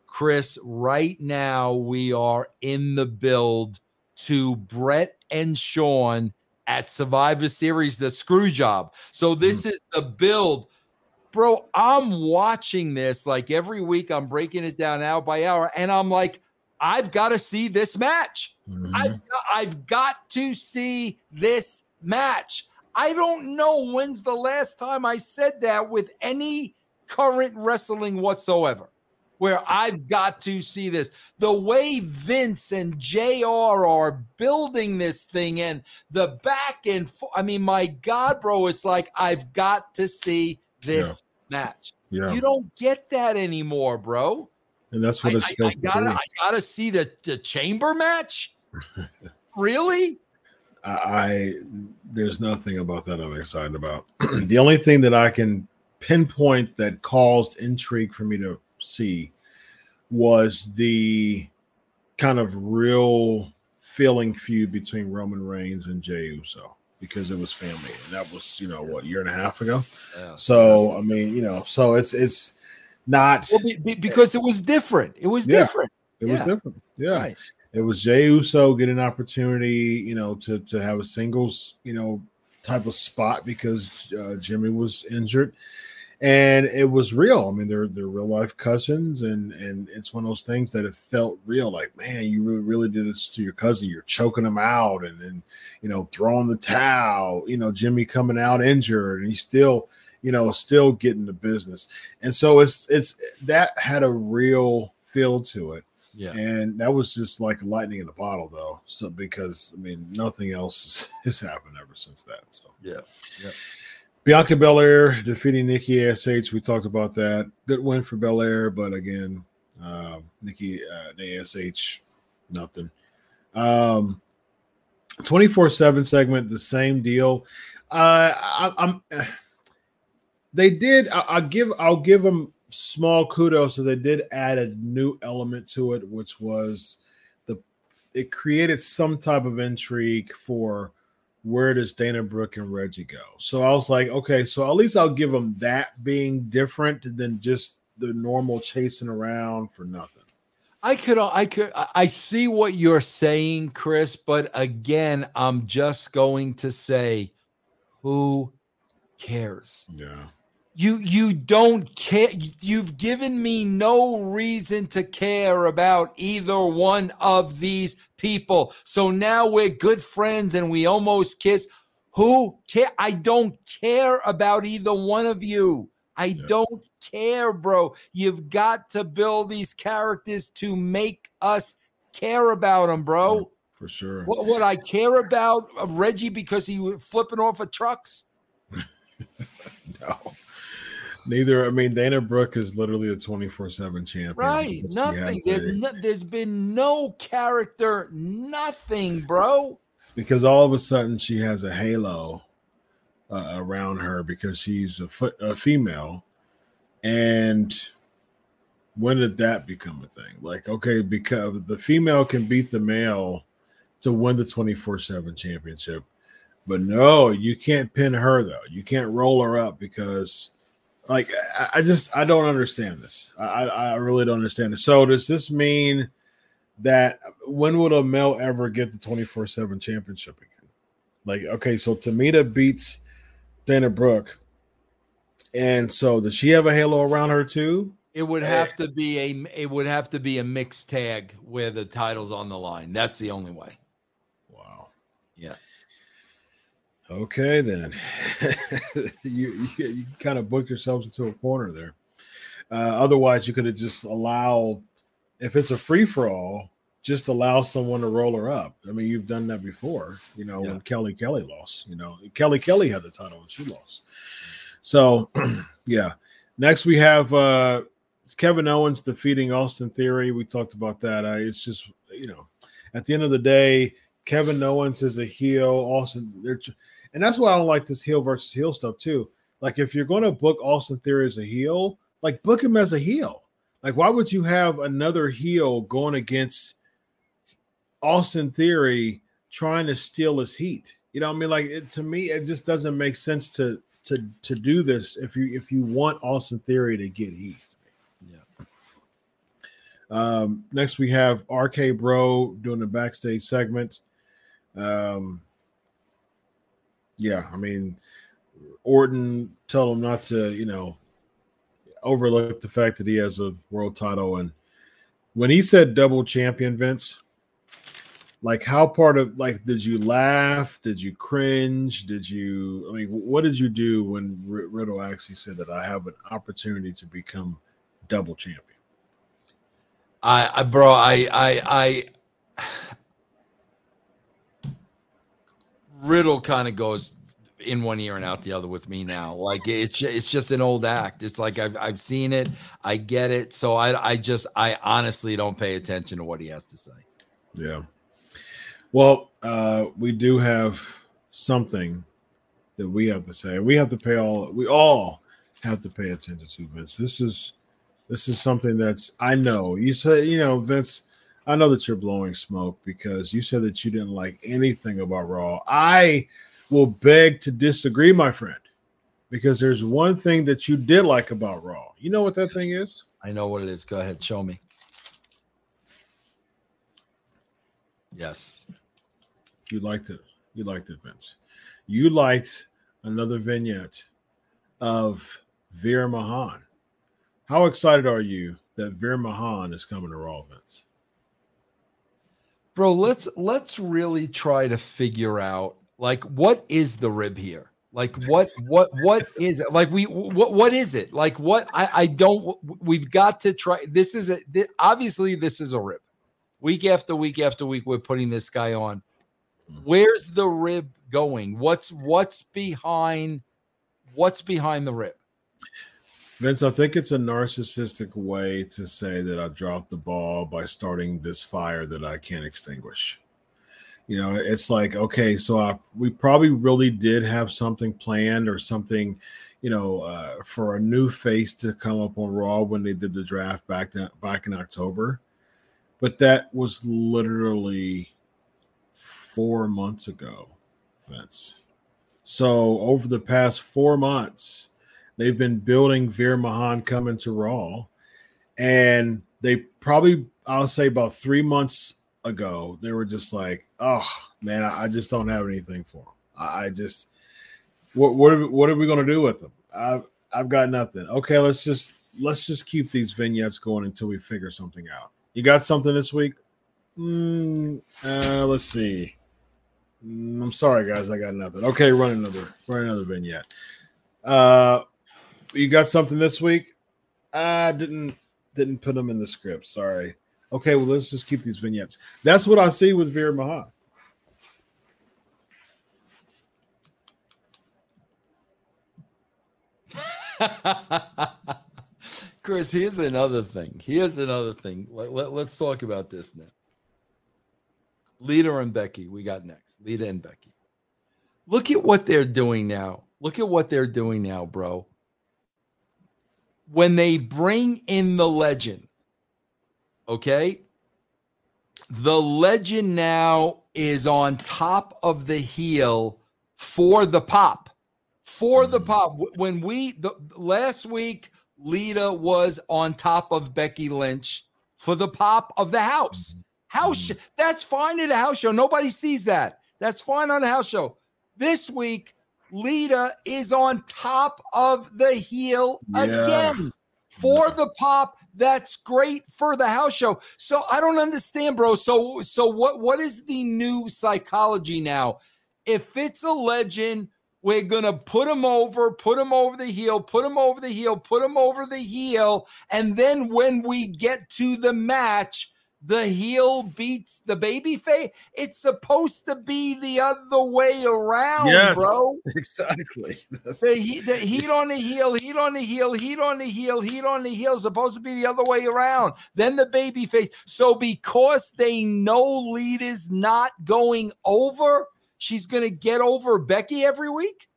Chris, right now we are in the build to Brett and Shawn at Survivor Series, the screw job. So this mm. is the build. Bro, I'm watching this like every week. I'm breaking it down hour by hour, and I'm like, I've got to see this match. Mhm. I've I've got to see this match. I don't know when's the last time I said that with any current wrestling whatsoever. Where I've got to see this. The way Vince and JR are building this thing and the back and fo- I mean, my God, bro, it's like I've got to see this match. yeah, You don't get that anymore, bro. and that's I, what it's I- I supposed gotta, to be. I gotta see the, the chamber match. really? I, I there's nothing about that I'm excited about. the only thing that I can pinpoint that caused intrigue for me to see was the kind of real feeling feud between Roman Reigns and Jey Uso because it was family, and that was you know what a year and a half ago. So I mean, you know, so it's it's not. Well, be, be- because it was different. It was Yeah. different. It was yeah. different. Yeah. Right. It was Jey Uso get an opportunity, you know, to to have a singles, you know, type of spot because uh, Jimmy was injured, and it was real. I mean, they're they're real life cousins, and and it's one of those things that it felt real. Like, man, you really, really did this to your cousin. You're choking him out, and then you know, throwing the towel. You know, Jimmy coming out injured, and he's still, you know, still getting the business. And so it's it's that had a real feel to it. Yeah. And that was just like lightning in a bottle, though. So because I mean, nothing else has happened ever since that. So Yeah. Yeah. Bianca Belair defeating Nikki Ash. We talked about that. Good win for Belair, but again, uh, Nikki uh, Ash, nothing. Um, twenty four seven segment, the same deal. Uh, I, I'm. They did. I, I'll give. I'll give them small kudos. So they did add a new element to it, which was the. It created some type of intrigue for where does Dana Brooke and Reggie go? So I was like, okay, so at least I'll give them that being different than just the normal chasing around for nothing. I could, I could, I I see what you're saying, Chris, but again, I'm just going to say, who cares? Yeah. You, you don't care. You've given me no reason to care about either one of these people. So now we're good friends and we almost kiss. Who care? I don't care about either one of you. I Yeah. don't care, bro. You've got to build these characters to make us care about them, bro. For sure. What would I care about uh, Reggie because he was flipping off of trucks? No. Neither. I mean, Dana Brooke is literally a 24 7 champion. Right. Nothing. There's, no, there's been no character, nothing, bro. because all of a sudden she has a halo uh, around her because she's a female. And when did that become a thing? Like, okay, because the female can beat the male to win the 24 7 championship. But no, you can't pin her though. You can't roll her up because, like, I, I just I don't understand this. I, I I really don't understand it. So does this mean that when would a male ever get the 24 7 championship again? Like, okay, so Tamina beats Dana Brooke. And so does she have a halo around her too? It would have to be a it would have to be a mixed tag where the title's on the line. That's the only way. Wow. Yeah. Okay, then you, you you kind of booked yourselves into a corner there. Uh, otherwise, you could have just allow, if it's a free for all, just allow someone to roll her up. I mean, you've done that before. You know, Yeah. when Kelly Kelly lost. You know, Kelly Kelly had the title and she lost. So, yeah. Next, we have uh Kevin Owens defeating Austin Theory. We talked about that. Uh, it's just you know, at the end of the day, Kevin Owens is a heel. Austin, they're, and that's why I don't like this heel versus heel stuff too. Like, if you're going to book Austin Theory as a heel, like book him as a heel. Like, why would you have another heel going against Austin Theory trying to steal his heat? You know, what I mean, like it, to me, it just doesn't make sense to to to do this if you if you want Austin Theory to get heat. Yeah. Um, next, we have RK Bro doing the backstage segment. Um, yeah, I mean, Orton told him not to, you know, overlook the fact that he has a world title and When he said double champion, Vince, like how part of like did you laugh? Did you cringe? Did you? I mean, what did you do when R- Riddle actually said that I have an opportunity to become double champion? I, I bro, I, I, I. Riddle kind of goes in one ear and out the other with me now. Like it's it's just an old act. It's like I've I've seen it. I get it. So I I just I honestly don't pay attention to what he has to say. Yeah. Well, uh, we do have something that we have to say. We have to pay all. We all have to pay attention to Vince. This is this is something that's I know. You say you know Vince. I know that you're blowing smoke because you said that you didn't like anything about Raw. I will beg to disagree, my friend, because there's one thing that you did like about Raw. You know what that thing is? I know what it is. Go ahead, show me. Yes. You liked it. You liked it, Vince. You liked another vignette of Veer Mahaan. How excited are you that Veer Mahaan is coming to Raw, Vince? Bro, let's let's really try to figure out like what is the rib here? Like what what what is it? Like we what what is it? Like what i i don't we've got to try this is a this, obviously this is a rib. Week after week after week we're putting this guy on. Where's the rib going? What's what's behind what's behind the rib Vince, I think it's a narcissistic way to say that I dropped the ball by starting this fire that I can't extinguish. You know, it's like, okay, so I, we probably really did have something planned or something, you know, uh, for a new face to come up on Raw when they did the draft back to, back in October, but that was literally four months ago, Vince. So over the past four months, They've been building Veer Mahaan coming to Raw, and they probably I'll say about three months ago they were just like, oh man, I, just don't have anything for him. I, just what what are, we gonna do with them? I've I've got nothing. Okay, let's just let's just keep these vignettes going until we figure something out. You got something this week? Mm, uh, let's see. Mm, I'm sorry, guys, I got nothing. Okay, run another run another vignette. Uh, you got something this week? I didn't didn't put them in the script. Sorry. Okay, well let's just keep these vignettes. That's what I see with Veer Mahaan. Chris, here's another thing. Here's another thing. Let, let, let's talk about this now. Lita and Becky, we got next. Lita and Becky. Look at what they're doing now. Look at what they're doing now, bro when they bring in the legend, okay, the legend now is on top of the heel for the pop. For the mm-hmm. pop. When we, the last week, Lita was on top of Becky Lynch for the pop of the house. Mm-hmm. House, mm-hmm. that's fine at a house show. Nobody sees that. That's fine on a house show. This week, Lita is on top of the heel yeah. again for the pop. That's great for the house show. So I don't understand, bro. So so what what is the new psychology now? If it's a legend, we're gonna put him over, put him over the heel, put him over the heel, put him over the heel, and then when we get to the match, the heel beats the baby face. It's supposed to be the other way around, yes, bro. Exactly. The heat, the heat on the heel, heat on the heel, heat on the heel, heat on the heel. Supposed to be the other way around. Then the baby face. So because they know Lita is not going over, she's gonna get over Becky every week.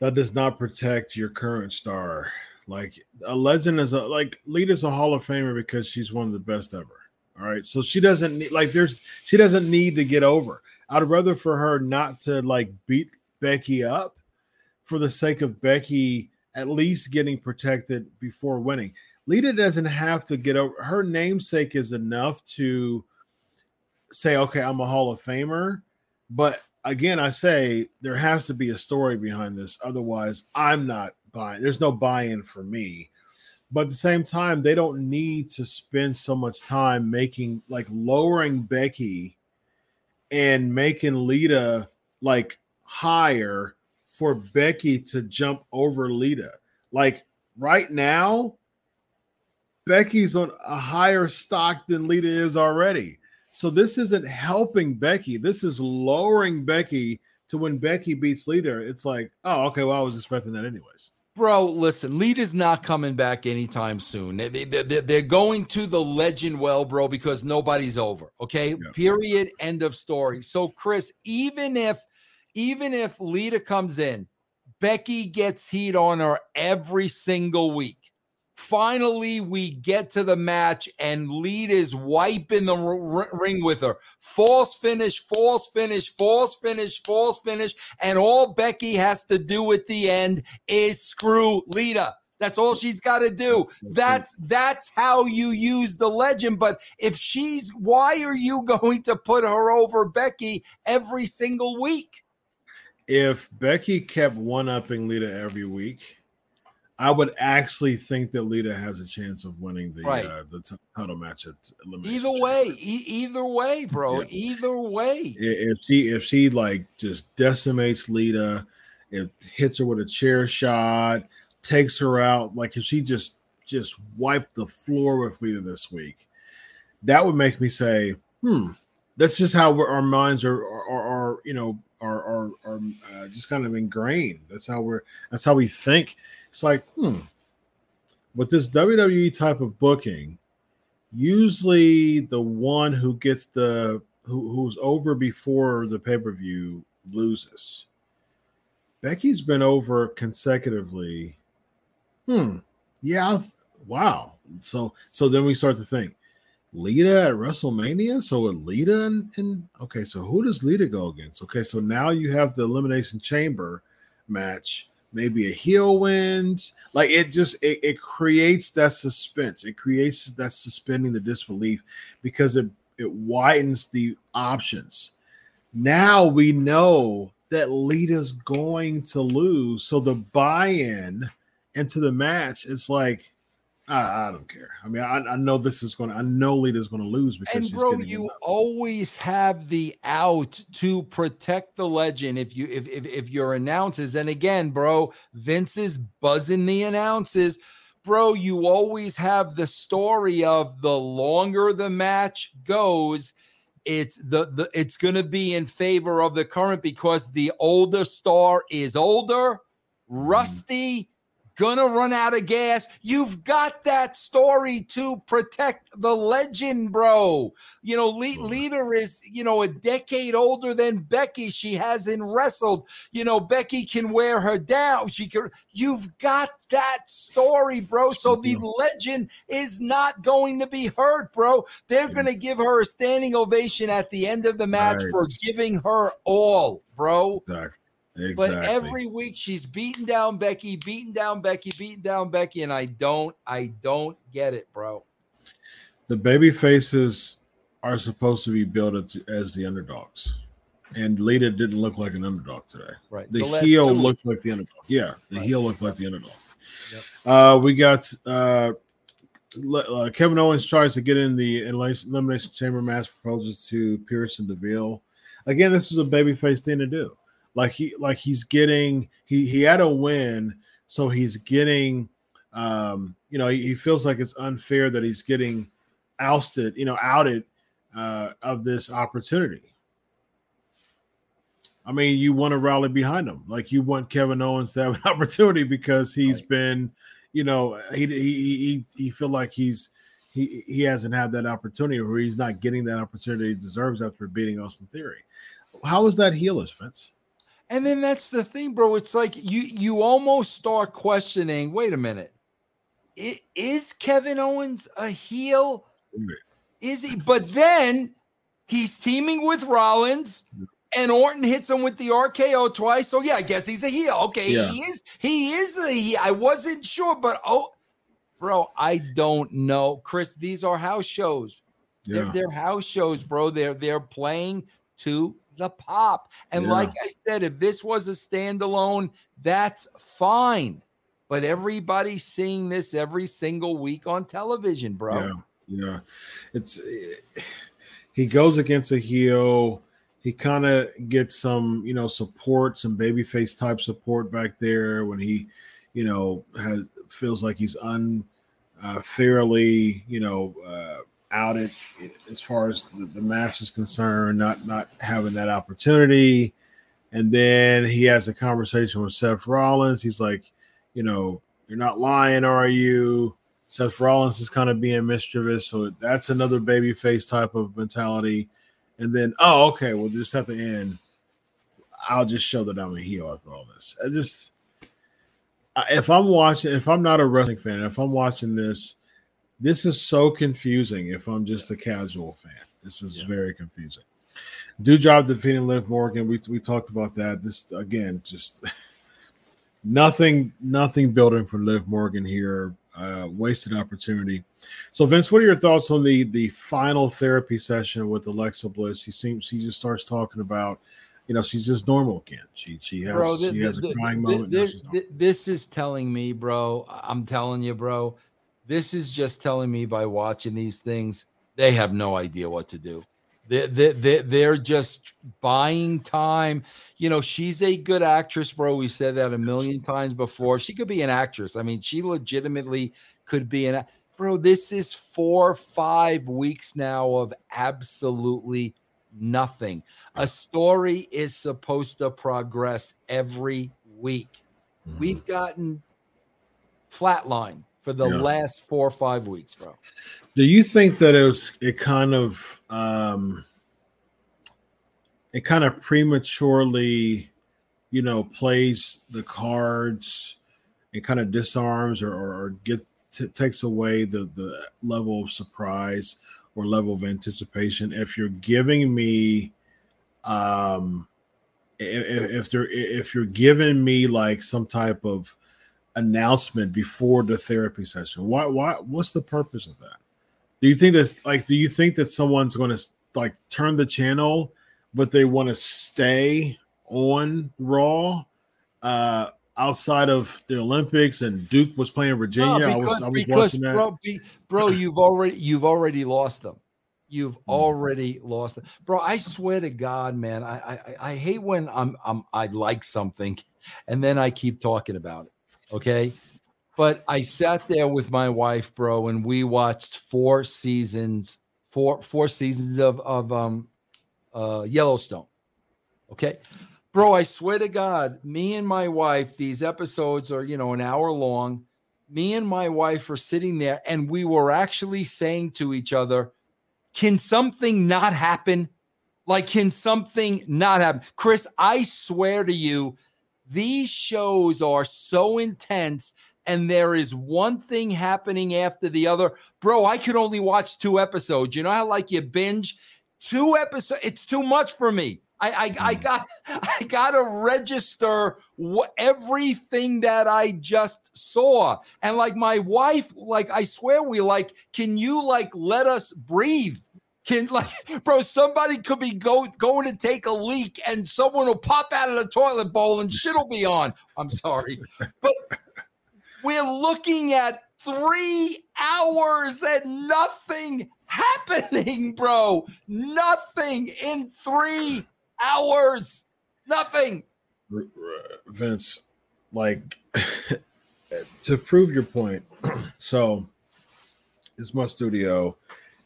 That does not protect your current star. Like a legend is a like Lita's a Hall of Famer because she's one of the best ever. All right. So she doesn't need like there's she doesn't need to get over. I'd rather for her not to like beat Becky up for the sake of Becky at least getting protected before winning. Lita doesn't have to get over her namesake is enough to say, okay, I'm a Hall of Famer. But again, I say there has to be a story behind this. Otherwise, I'm not buy. There's no buy-in for me. but at the same time, they don't need to spend so much time making like lowering Becky and making Lita like higher for Becky to jump over Lita. Like right now, Becky's on a higher stock than Lita is already. So this isn't helping Becky. This is lowering Becky to when Becky beats Lita. It's like, oh, okay, well, I was expecting that anyways. Bro, listen, Lita's not coming back anytime soon. They, they, they're going to the legend well, bro, because nobody's over. Okay. Yeah. Period. End of story. So, Chris, even if even if Lita comes in, Becky gets heat on her every single week. Finally, we get to the match, and Lita is wiping the r- ring with her. False finish, false finish, false finish, false finish. And all Becky has to do at the end is screw Lita. That's all she's got to do. That's that's how you use the legend. But if she's, why are you going to put her over Becky every single week? If Becky kept one upping Lita every week, I would actually think that Lita has a chance of winning the right. uh, the t- title match at Elimination. Either way, e- either way, bro. Yeah. Either way. If she if she like just decimates Lita, it hits her with a chair shot, takes her out. Like if she just just wiped the floor with Lita this week, that would make me say, hmm. That's just how our minds are, are, are, are you know, are are, are uh, just kind of ingrained. That's how we're. That's how we think it's like, hmm, with this WWE type of booking, usually the one who gets the who, who's over before the pay per view loses. Becky's been over consecutively. Hmm. Yeah. Wow. So so then we start to think, Lita at WrestleMania. So with Lita and, and okay, so who does Lita go against? Okay, so now you have the Elimination Chamber match maybe a heel wins. Like it just it, it creates that suspense. It creates that suspending the disbelief because it it widens the options. Now we know that Lita's going to lose. So the buy-in into the match is like I, I, don't care. I mean, I, I know this is going to, I know Lita's going to lose because, and bro, you always have the out to protect the legend. If you, if, if, if your announces, and again, bro, Vince is buzzing the announces, bro, you always have the story of the longer the match goes, it's the, the it's going to be in favor of the current because the older star is older, mm-hmm. rusty, gonna run out of gas. You've got that story to protect the legend, bro. You know, Le- mm-hmm. Lita is, you know, a decade older than Becky. She hasn't wrestled. You know, Becky can wear her down. She can. You've got that story, bro. So the legend is not going to be hurt, bro. They're mm-hmm. going to give her a standing ovation at the end of the match right. for giving her all, bro. Exactly. Exactly. But every week she's beating down Becky, beating down Becky, beating down Becky, and I don't, I don't get it, bro. The baby faces are supposed to be built as the underdogs, and Lita didn't look like an underdog today. Right. The, the heel looked like the underdog. Yeah, the right. heel looked like the underdog. Yep. Uh, we got uh, uh, Kevin Owens tries to get in the elimination chamber match, proposes to Pearce and Deville. Again, this is a babyface thing to do like he like he's getting he he had a win, so he's getting um you know he, he feels like it's unfair that he's getting ousted, you know, outed uh, of this opportunity. I mean, you want to rally behind him, like you want Kevin Owens to have an opportunity because he's right. been, you know, he he he he feel like he's he he hasn't had that opportunity, or he's not getting that opportunity he deserves after beating Austin Theory. How is that heelish, Vince? And then that's the thing, bro. It's like you you almost start questioning. Wait a minute, it, is Kevin Owens a heel? Is he? But then he's teaming with Rollins, and Orton hits him with the RKO twice. So yeah, I guess he's a heel. Okay, yeah. he is. He is a heel. I wasn't sure, but oh, bro, I don't know, Chris. These are house shows. Yeah. They're, they're house shows, bro. They're they're playing to the pop. And yeah. like I said, if this was a standalone, that's fine. but everybody's seeing this every single week on television, bro. Yeah, yeah. It's he goes against a heel. He kind of gets some, you know, support, some babyface type support back there when he, you know, has feels like he's unfairly, uh, you know, uh, outed as far as the, the match is concerned, not not having that opportunity. And then he has a conversation with Seth Rollins. He's like, you know, you're not lying, are you? Seth Rollins is kind of being mischievous, so that's another babyface type of mentality. And then, oh, okay, well, just at the end, I'll just show that I'm a heel after all this. I just, if I'm watching, if I'm not a wrestling fan, if I'm watching this, this is so confusing. If I'm just a casual fan, this is yeah. very confusing. Doudrop defeating Liv Morgan. We we talked about that. This again, just nothing, nothing building for Liv Morgan here. Uh, wasted opportunity. So, Vince, what are your thoughts on the the final therapy session with Alexa Bliss? He seems he just starts talking about, you know, she's just normal again. She she has bro, she has a crying moment. This, this is telling me, bro. I'm telling you, bro. This is just telling me by watching these things, they have no idea what to do. They, they, they, they're just buying time. You know, she's a good actress, bro. We said that a million times before. She could be an actress. I mean, she legitimately could be an bro. This is four, five weeks now of absolutely nothing. A story is supposed to progress every week. Mm-hmm. We've gotten flatline for the yeah. last four or five weeks, bro. Do you think that it was it kind of um it kind of prematurely, you know, plays the cards and kind of disarms or, or get t- takes away the the level of surprise or level of anticipation if you're giving me um if, if they're if you're giving me like some type of announcement before the therapy session why why what's the purpose of that do you think that like do you think that someone's going to like turn the channel, but they want to stay on Raw? Uh, outside of the Olympics and Duke was playing Virginia. No, because, I was, I was because, watching that. Bro, be, bro, you've already you've already lost them. You've hmm. already lost them, bro. I swear to God, man. I, I I hate when I'm I'm I like something, and then I keep talking about it. Okay, but I sat there with my wife, bro, and we watched four seasons, four four seasons of of um uh Yellowstone. Okay. Bro, I swear to God, me and my wife, these episodes are, you know, an hour long. Me and my wife are sitting there and we were actually saying to each other, can something not happen? Like, can something not happen? Chris, I swear to you, these shows are so intense and there is one thing happening after the other. Bro, I could only watch two episodes. You know how like you binge two episodes? It's too much for me. I, I, I mm. got I gotta register what everything that I just saw. And like my wife, like I swear we like, can you like let us breathe? Can like, bro, somebody could be go going to take a leak and someone will pop out of the toilet bowl and shit'll be on. I'm sorry. But we're looking at three hours and nothing happening, bro. Nothing in three hours. Nothing. Vince, like to prove your point, so it's my studio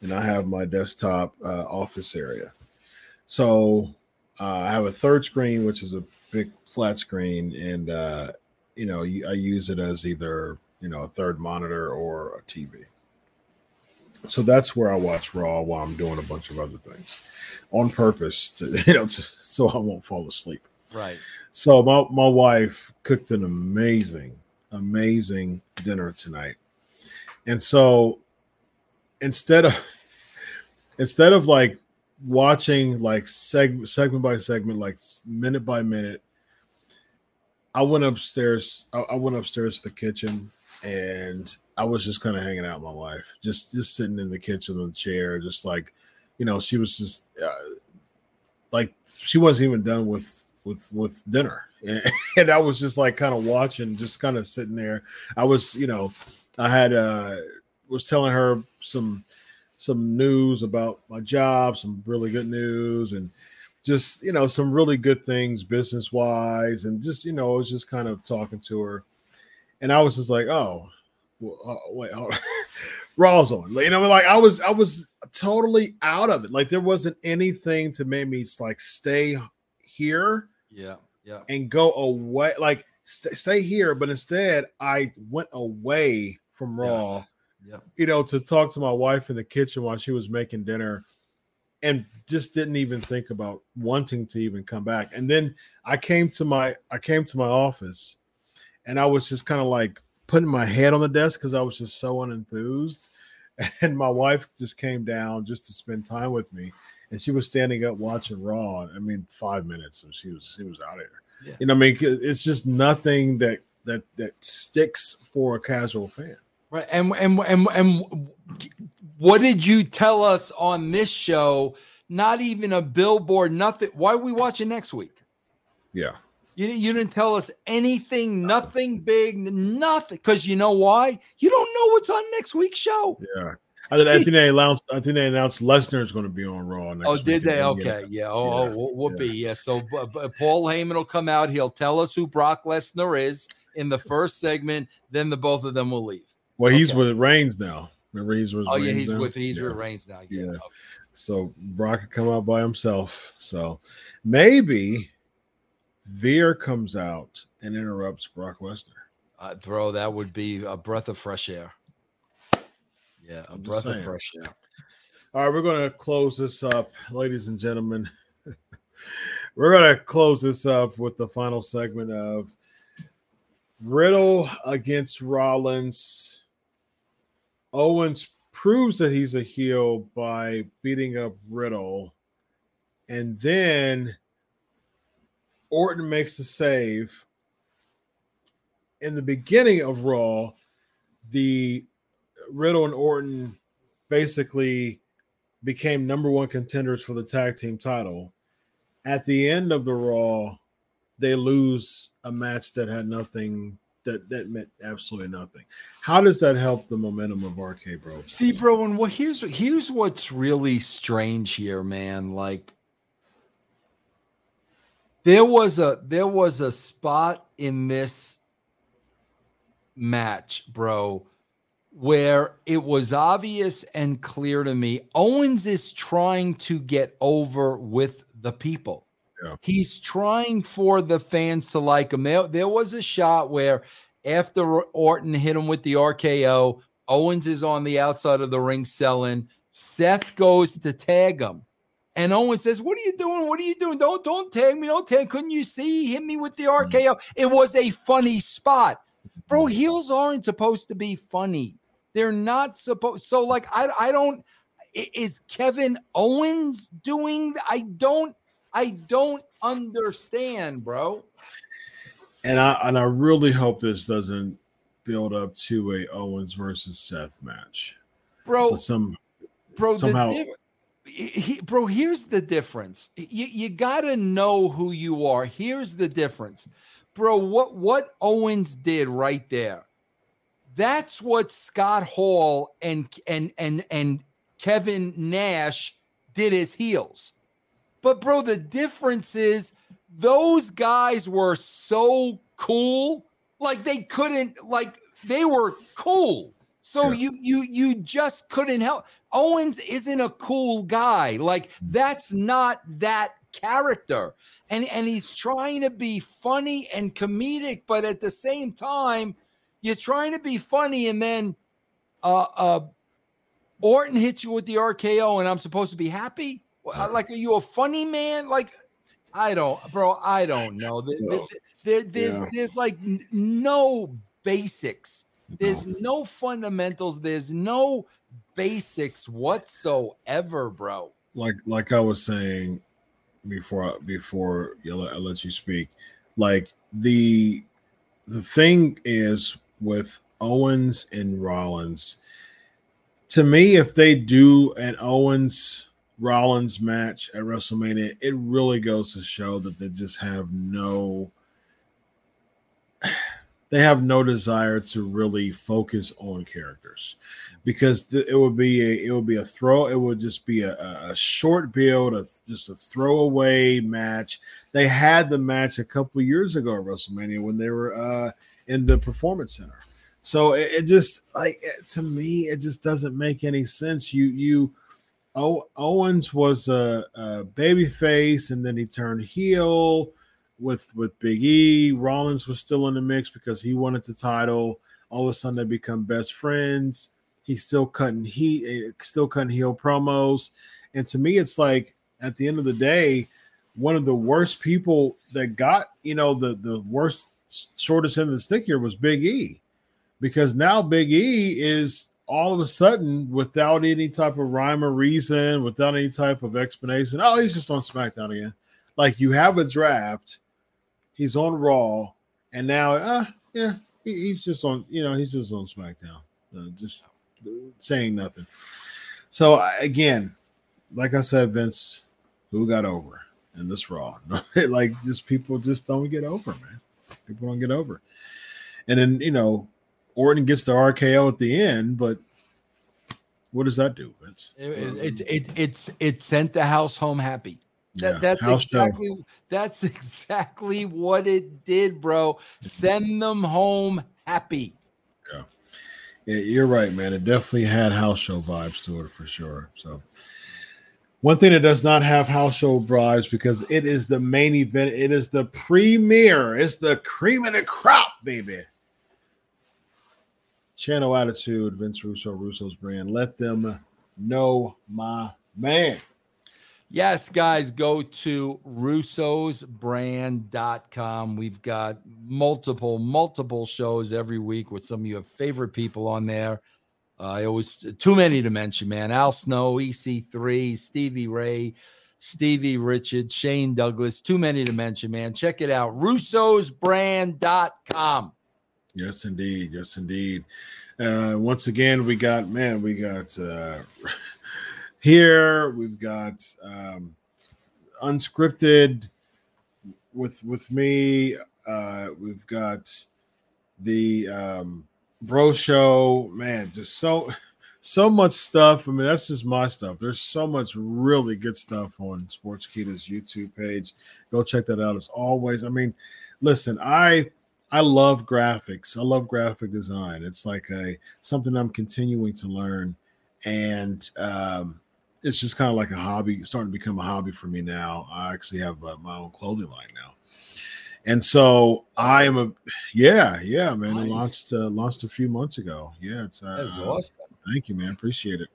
and I have my desktop uh, office area. So uh, I have a third screen, which is a big flat screen, and uh, you know, I use it as either, you know, a third monitor or a TV. So that's where I watch Raw while I'm doing a bunch of other things on purpose to, you know, to, so I won't fall asleep. Right. So my, my wife cooked an amazing, amazing dinner tonight. And so instead of, instead of like watching like seg- segment by segment, like minute by minute, I went upstairs. I, I went upstairs to the kitchen, and I was just kind of hanging out with my wife, just just sitting in the kitchen on the chair, just like, you know, she was just uh, like she wasn't even done with with with dinner, and I was just like kind of watching, just kind of sitting there. I was, you know, I had uh was telling her some some news about my job, some really good news, and just you know some really good things business wise, and just you know I was just kind of talking to her, and I was just like, oh, well, oh wait, oh. Raw's on. You know, like I was I was totally out of it. Like there wasn't anything to make me like stay here. Yeah, yeah. And go away. Like st- stay here, but instead I went away from Raw. Yeah. Yeah. You know, to talk to my wife in the kitchen while she was making dinner and just didn't even think about wanting to even come back. And then I came to my I came to my office and I was just kind of like putting my head on the desk because I was just so unenthused. And my wife just came down just to spend time with me. And she was standing up watching Raw. I mean, five minutes, and she was she was out of here. Yeah. You know, I mean, it's just nothing that that that sticks for a casual fan. Right. And and and and what did you tell us on this show? Not even a billboard, nothing. Why are we watching next week? Yeah. You, you didn't tell us anything, nothing big, nothing. Because you know why? You don't know what's on next week's show. Yeah. I think, I think they announced. I think they announced Lesnar is going to be on Raw. Next oh, did they? Okay, yeah. Oh, yeah. oh, we'll yeah. be yeah. So uh, Paul Heyman will come out. He'll tell us who Brock Lesnar is in the first segment. Then the both of them will leave. Well, he's Okay. with Reigns now. Remember, he's with. Oh yeah, he's now? with he's Yeah. with Reigns now. Yeah. Yeah. Okay. So Brock could come out by himself. So maybe Veer comes out and interrupts Brock Lesnar. Uh, bro, that would be a breath of fresh air. Yeah, a I'm breath of fresh air. All right, we're going to close this up, ladies and gentlemen. we're going to close this up with the final segment of Riddle against Rollins. Owens proves that he's a heel by beating up Riddle. And then Orton makes the save. In the beginning of Raw, the Riddle and Orton basically became number one contenders for the tag team title. At the end of the Raw, they lose a match that had nothing that that meant absolutely nothing. How does that help the momentum of RK Bro? See, bro, and what here's here's what's really strange here, man. Like there was a there was a spot in this match, bro, where it was obvious and clear to me Owens is trying to get over with the people. Yeah. He's trying for the fans to like him. There, there was a shot where after Orton hit him with the RKO, Owens is on the outside of the ring selling. Seth goes to tag him. And Owens says, What are you doing? What are you doing? Don't don't tag me. Don't tag. Couldn't you see? He hit me with the mm-hmm. RKO. It was a funny spot. Bro, heels aren't supposed to be funny. They're not supposed so like I I don't is Kevin Owens doing I don't I don't understand, bro. And I and I really hope this doesn't build up to a Owens versus Seth match. Bro, But some bro, somehow- diff- he, bro, here's the difference. You, you got to know who you are. Here's the difference. Bro, what what Owens did right there. That's what Scott Hall and and and and Kevin Nash did as heels. But bro, the difference is those guys were so cool. Like they couldn't like they were cool. So Yeah. you you you just couldn't help. Owens isn't a cool guy. Like that's not that character. And and he's trying to be funny and comedic, but at the same time, you're trying to be funny and then uh uh Orton hits you with the RKO and I'm supposed to be happy? Like are you a funny man? Like I don't, bro, I don't know. There, No. there- there's Yeah. there's like no basics. There's no fundamentals. There's no basics whatsoever, bro. like like I was saying before I- before you let, I let you speak, like the the thing is with Owens and Rollins. To me, if they do an Owens Rollins match at WrestleMania, it really goes to show that they just have no they have no desire to really focus on characters. Because th- it would be a it would be a throw it would just be a, a short build a, just a throwaway match. They had the match a couple years ago at wrestlemania when they were uh in the performance center. So it, it just like to me it just doesn't make any sense. You you owens was a, a baby face and then he turned heel with with Big E. Rollins was still in the mix because he wanted the title. All of a sudden, they become best friends. He's still cutting he eh, still cutting heel promos, and to me, it's like at the end of the day, one of the worst people that got you know the the worst shortest end of the stick here was Big E, because now Big E is all of a sudden without any type of rhyme or reason, without any type of explanation. Oh, he's just on SmackDown again. Like you have a draft He's on Raw, and now, uh, yeah, he, he's just on. You know, he's just on SmackDown, uh, just saying nothing. So again, like I said, Vince, who got over in this Raw? like, just people just don't get over, man. People don't get over. And then you know, Orton gets the RKO at the end, but what does that do? It's It, it, it, it's it sent the house home happy. That, yeah, that's exactly so? that's exactly what it did, bro. Send them home happy. Yeah. yeah, you're right, man. It definitely had house show vibes to it for sure. So, one thing that does not have house show vibes because it is the main event. It is the premiere. It's the cream of the crop, baby. Channel Attitude, Vince Russo, Russo's brand. Let them know, my man. Yes, guys, go to russosbrand.com. We've got multiple, multiple shows every week with some of your favorite people on there. Uh, I always too many to mention, man. Al Snow, EC3, Stevie Ray, Stevie Richard, Shane Douglas. Too many to mention, man. Check it out. russosbrand.com. Yes, indeed. Yes, indeed. Uh, once again, we got man, we got uh here we've got um, unscripted with with me. Uh, we've got the um, bro show. Man, just so so much stuff. I mean, that's just my stuff. There's so much really good stuff on Sportskeeda's YouTube page. Go check that out as always. I mean, listen, I I love graphics. I love graphic design. It's like a something I'm continuing to learn, and um, it's just kind of like a hobby, starting to become a hobby for me now. I actually have uh, my own clothing line now, and so I am a yeah, yeah, man. Nice. It launched uh, launched a few months ago. Yeah, it's uh, that's awesome. Thank you, man. Appreciate it.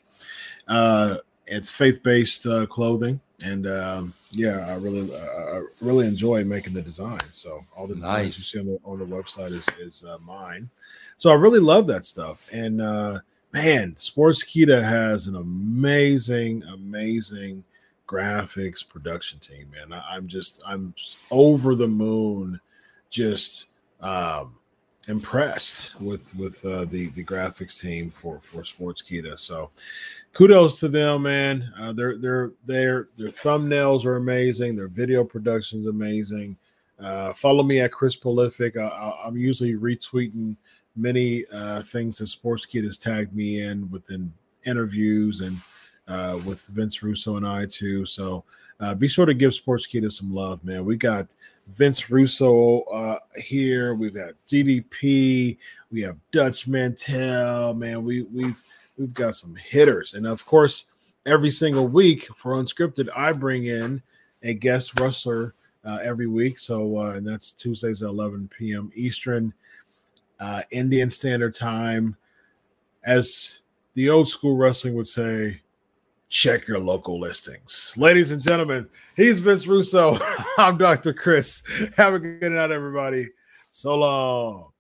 Uh, it's faith based uh, clothing, and um, yeah, I really uh, I really enjoy making the design. So all the designs nice. you see on the, on the website is is uh, mine. So I really love that stuff, and uh, man, Sportskeeda has an amazing, amazing graphics production team, man. I, am just I'm over the moon, just um impressed with with uh, the the graphics team for for Sports Sportskeeda. So kudos to them, man. Uh, their their their their thumbnails are amazing. Their video production is amazing. Uh, follow me at Chris Prolific. I, I'm usually retweeting many uh, things that Sportskeeda has tagged me in within interviews and uh, with Vince Russo and I too. So uh, be sure to give Sports Sportskeeda some love, man. We got Vince Russo uh, here. We've got DDP. We have Dutch Mantell. Man, we we've we've got some hitters, and of course, every single week for Unscripted, I bring in a guest wrestler uh, every week. So uh, and that's Tuesdays at 11 p.m. Eastern uh, Indian Standard Time. As the old school wrestling would say, check your local listings. Ladies and gentlemen, he's Vince Russo. I'm Dr. Chris. Have a good night, everybody. So long.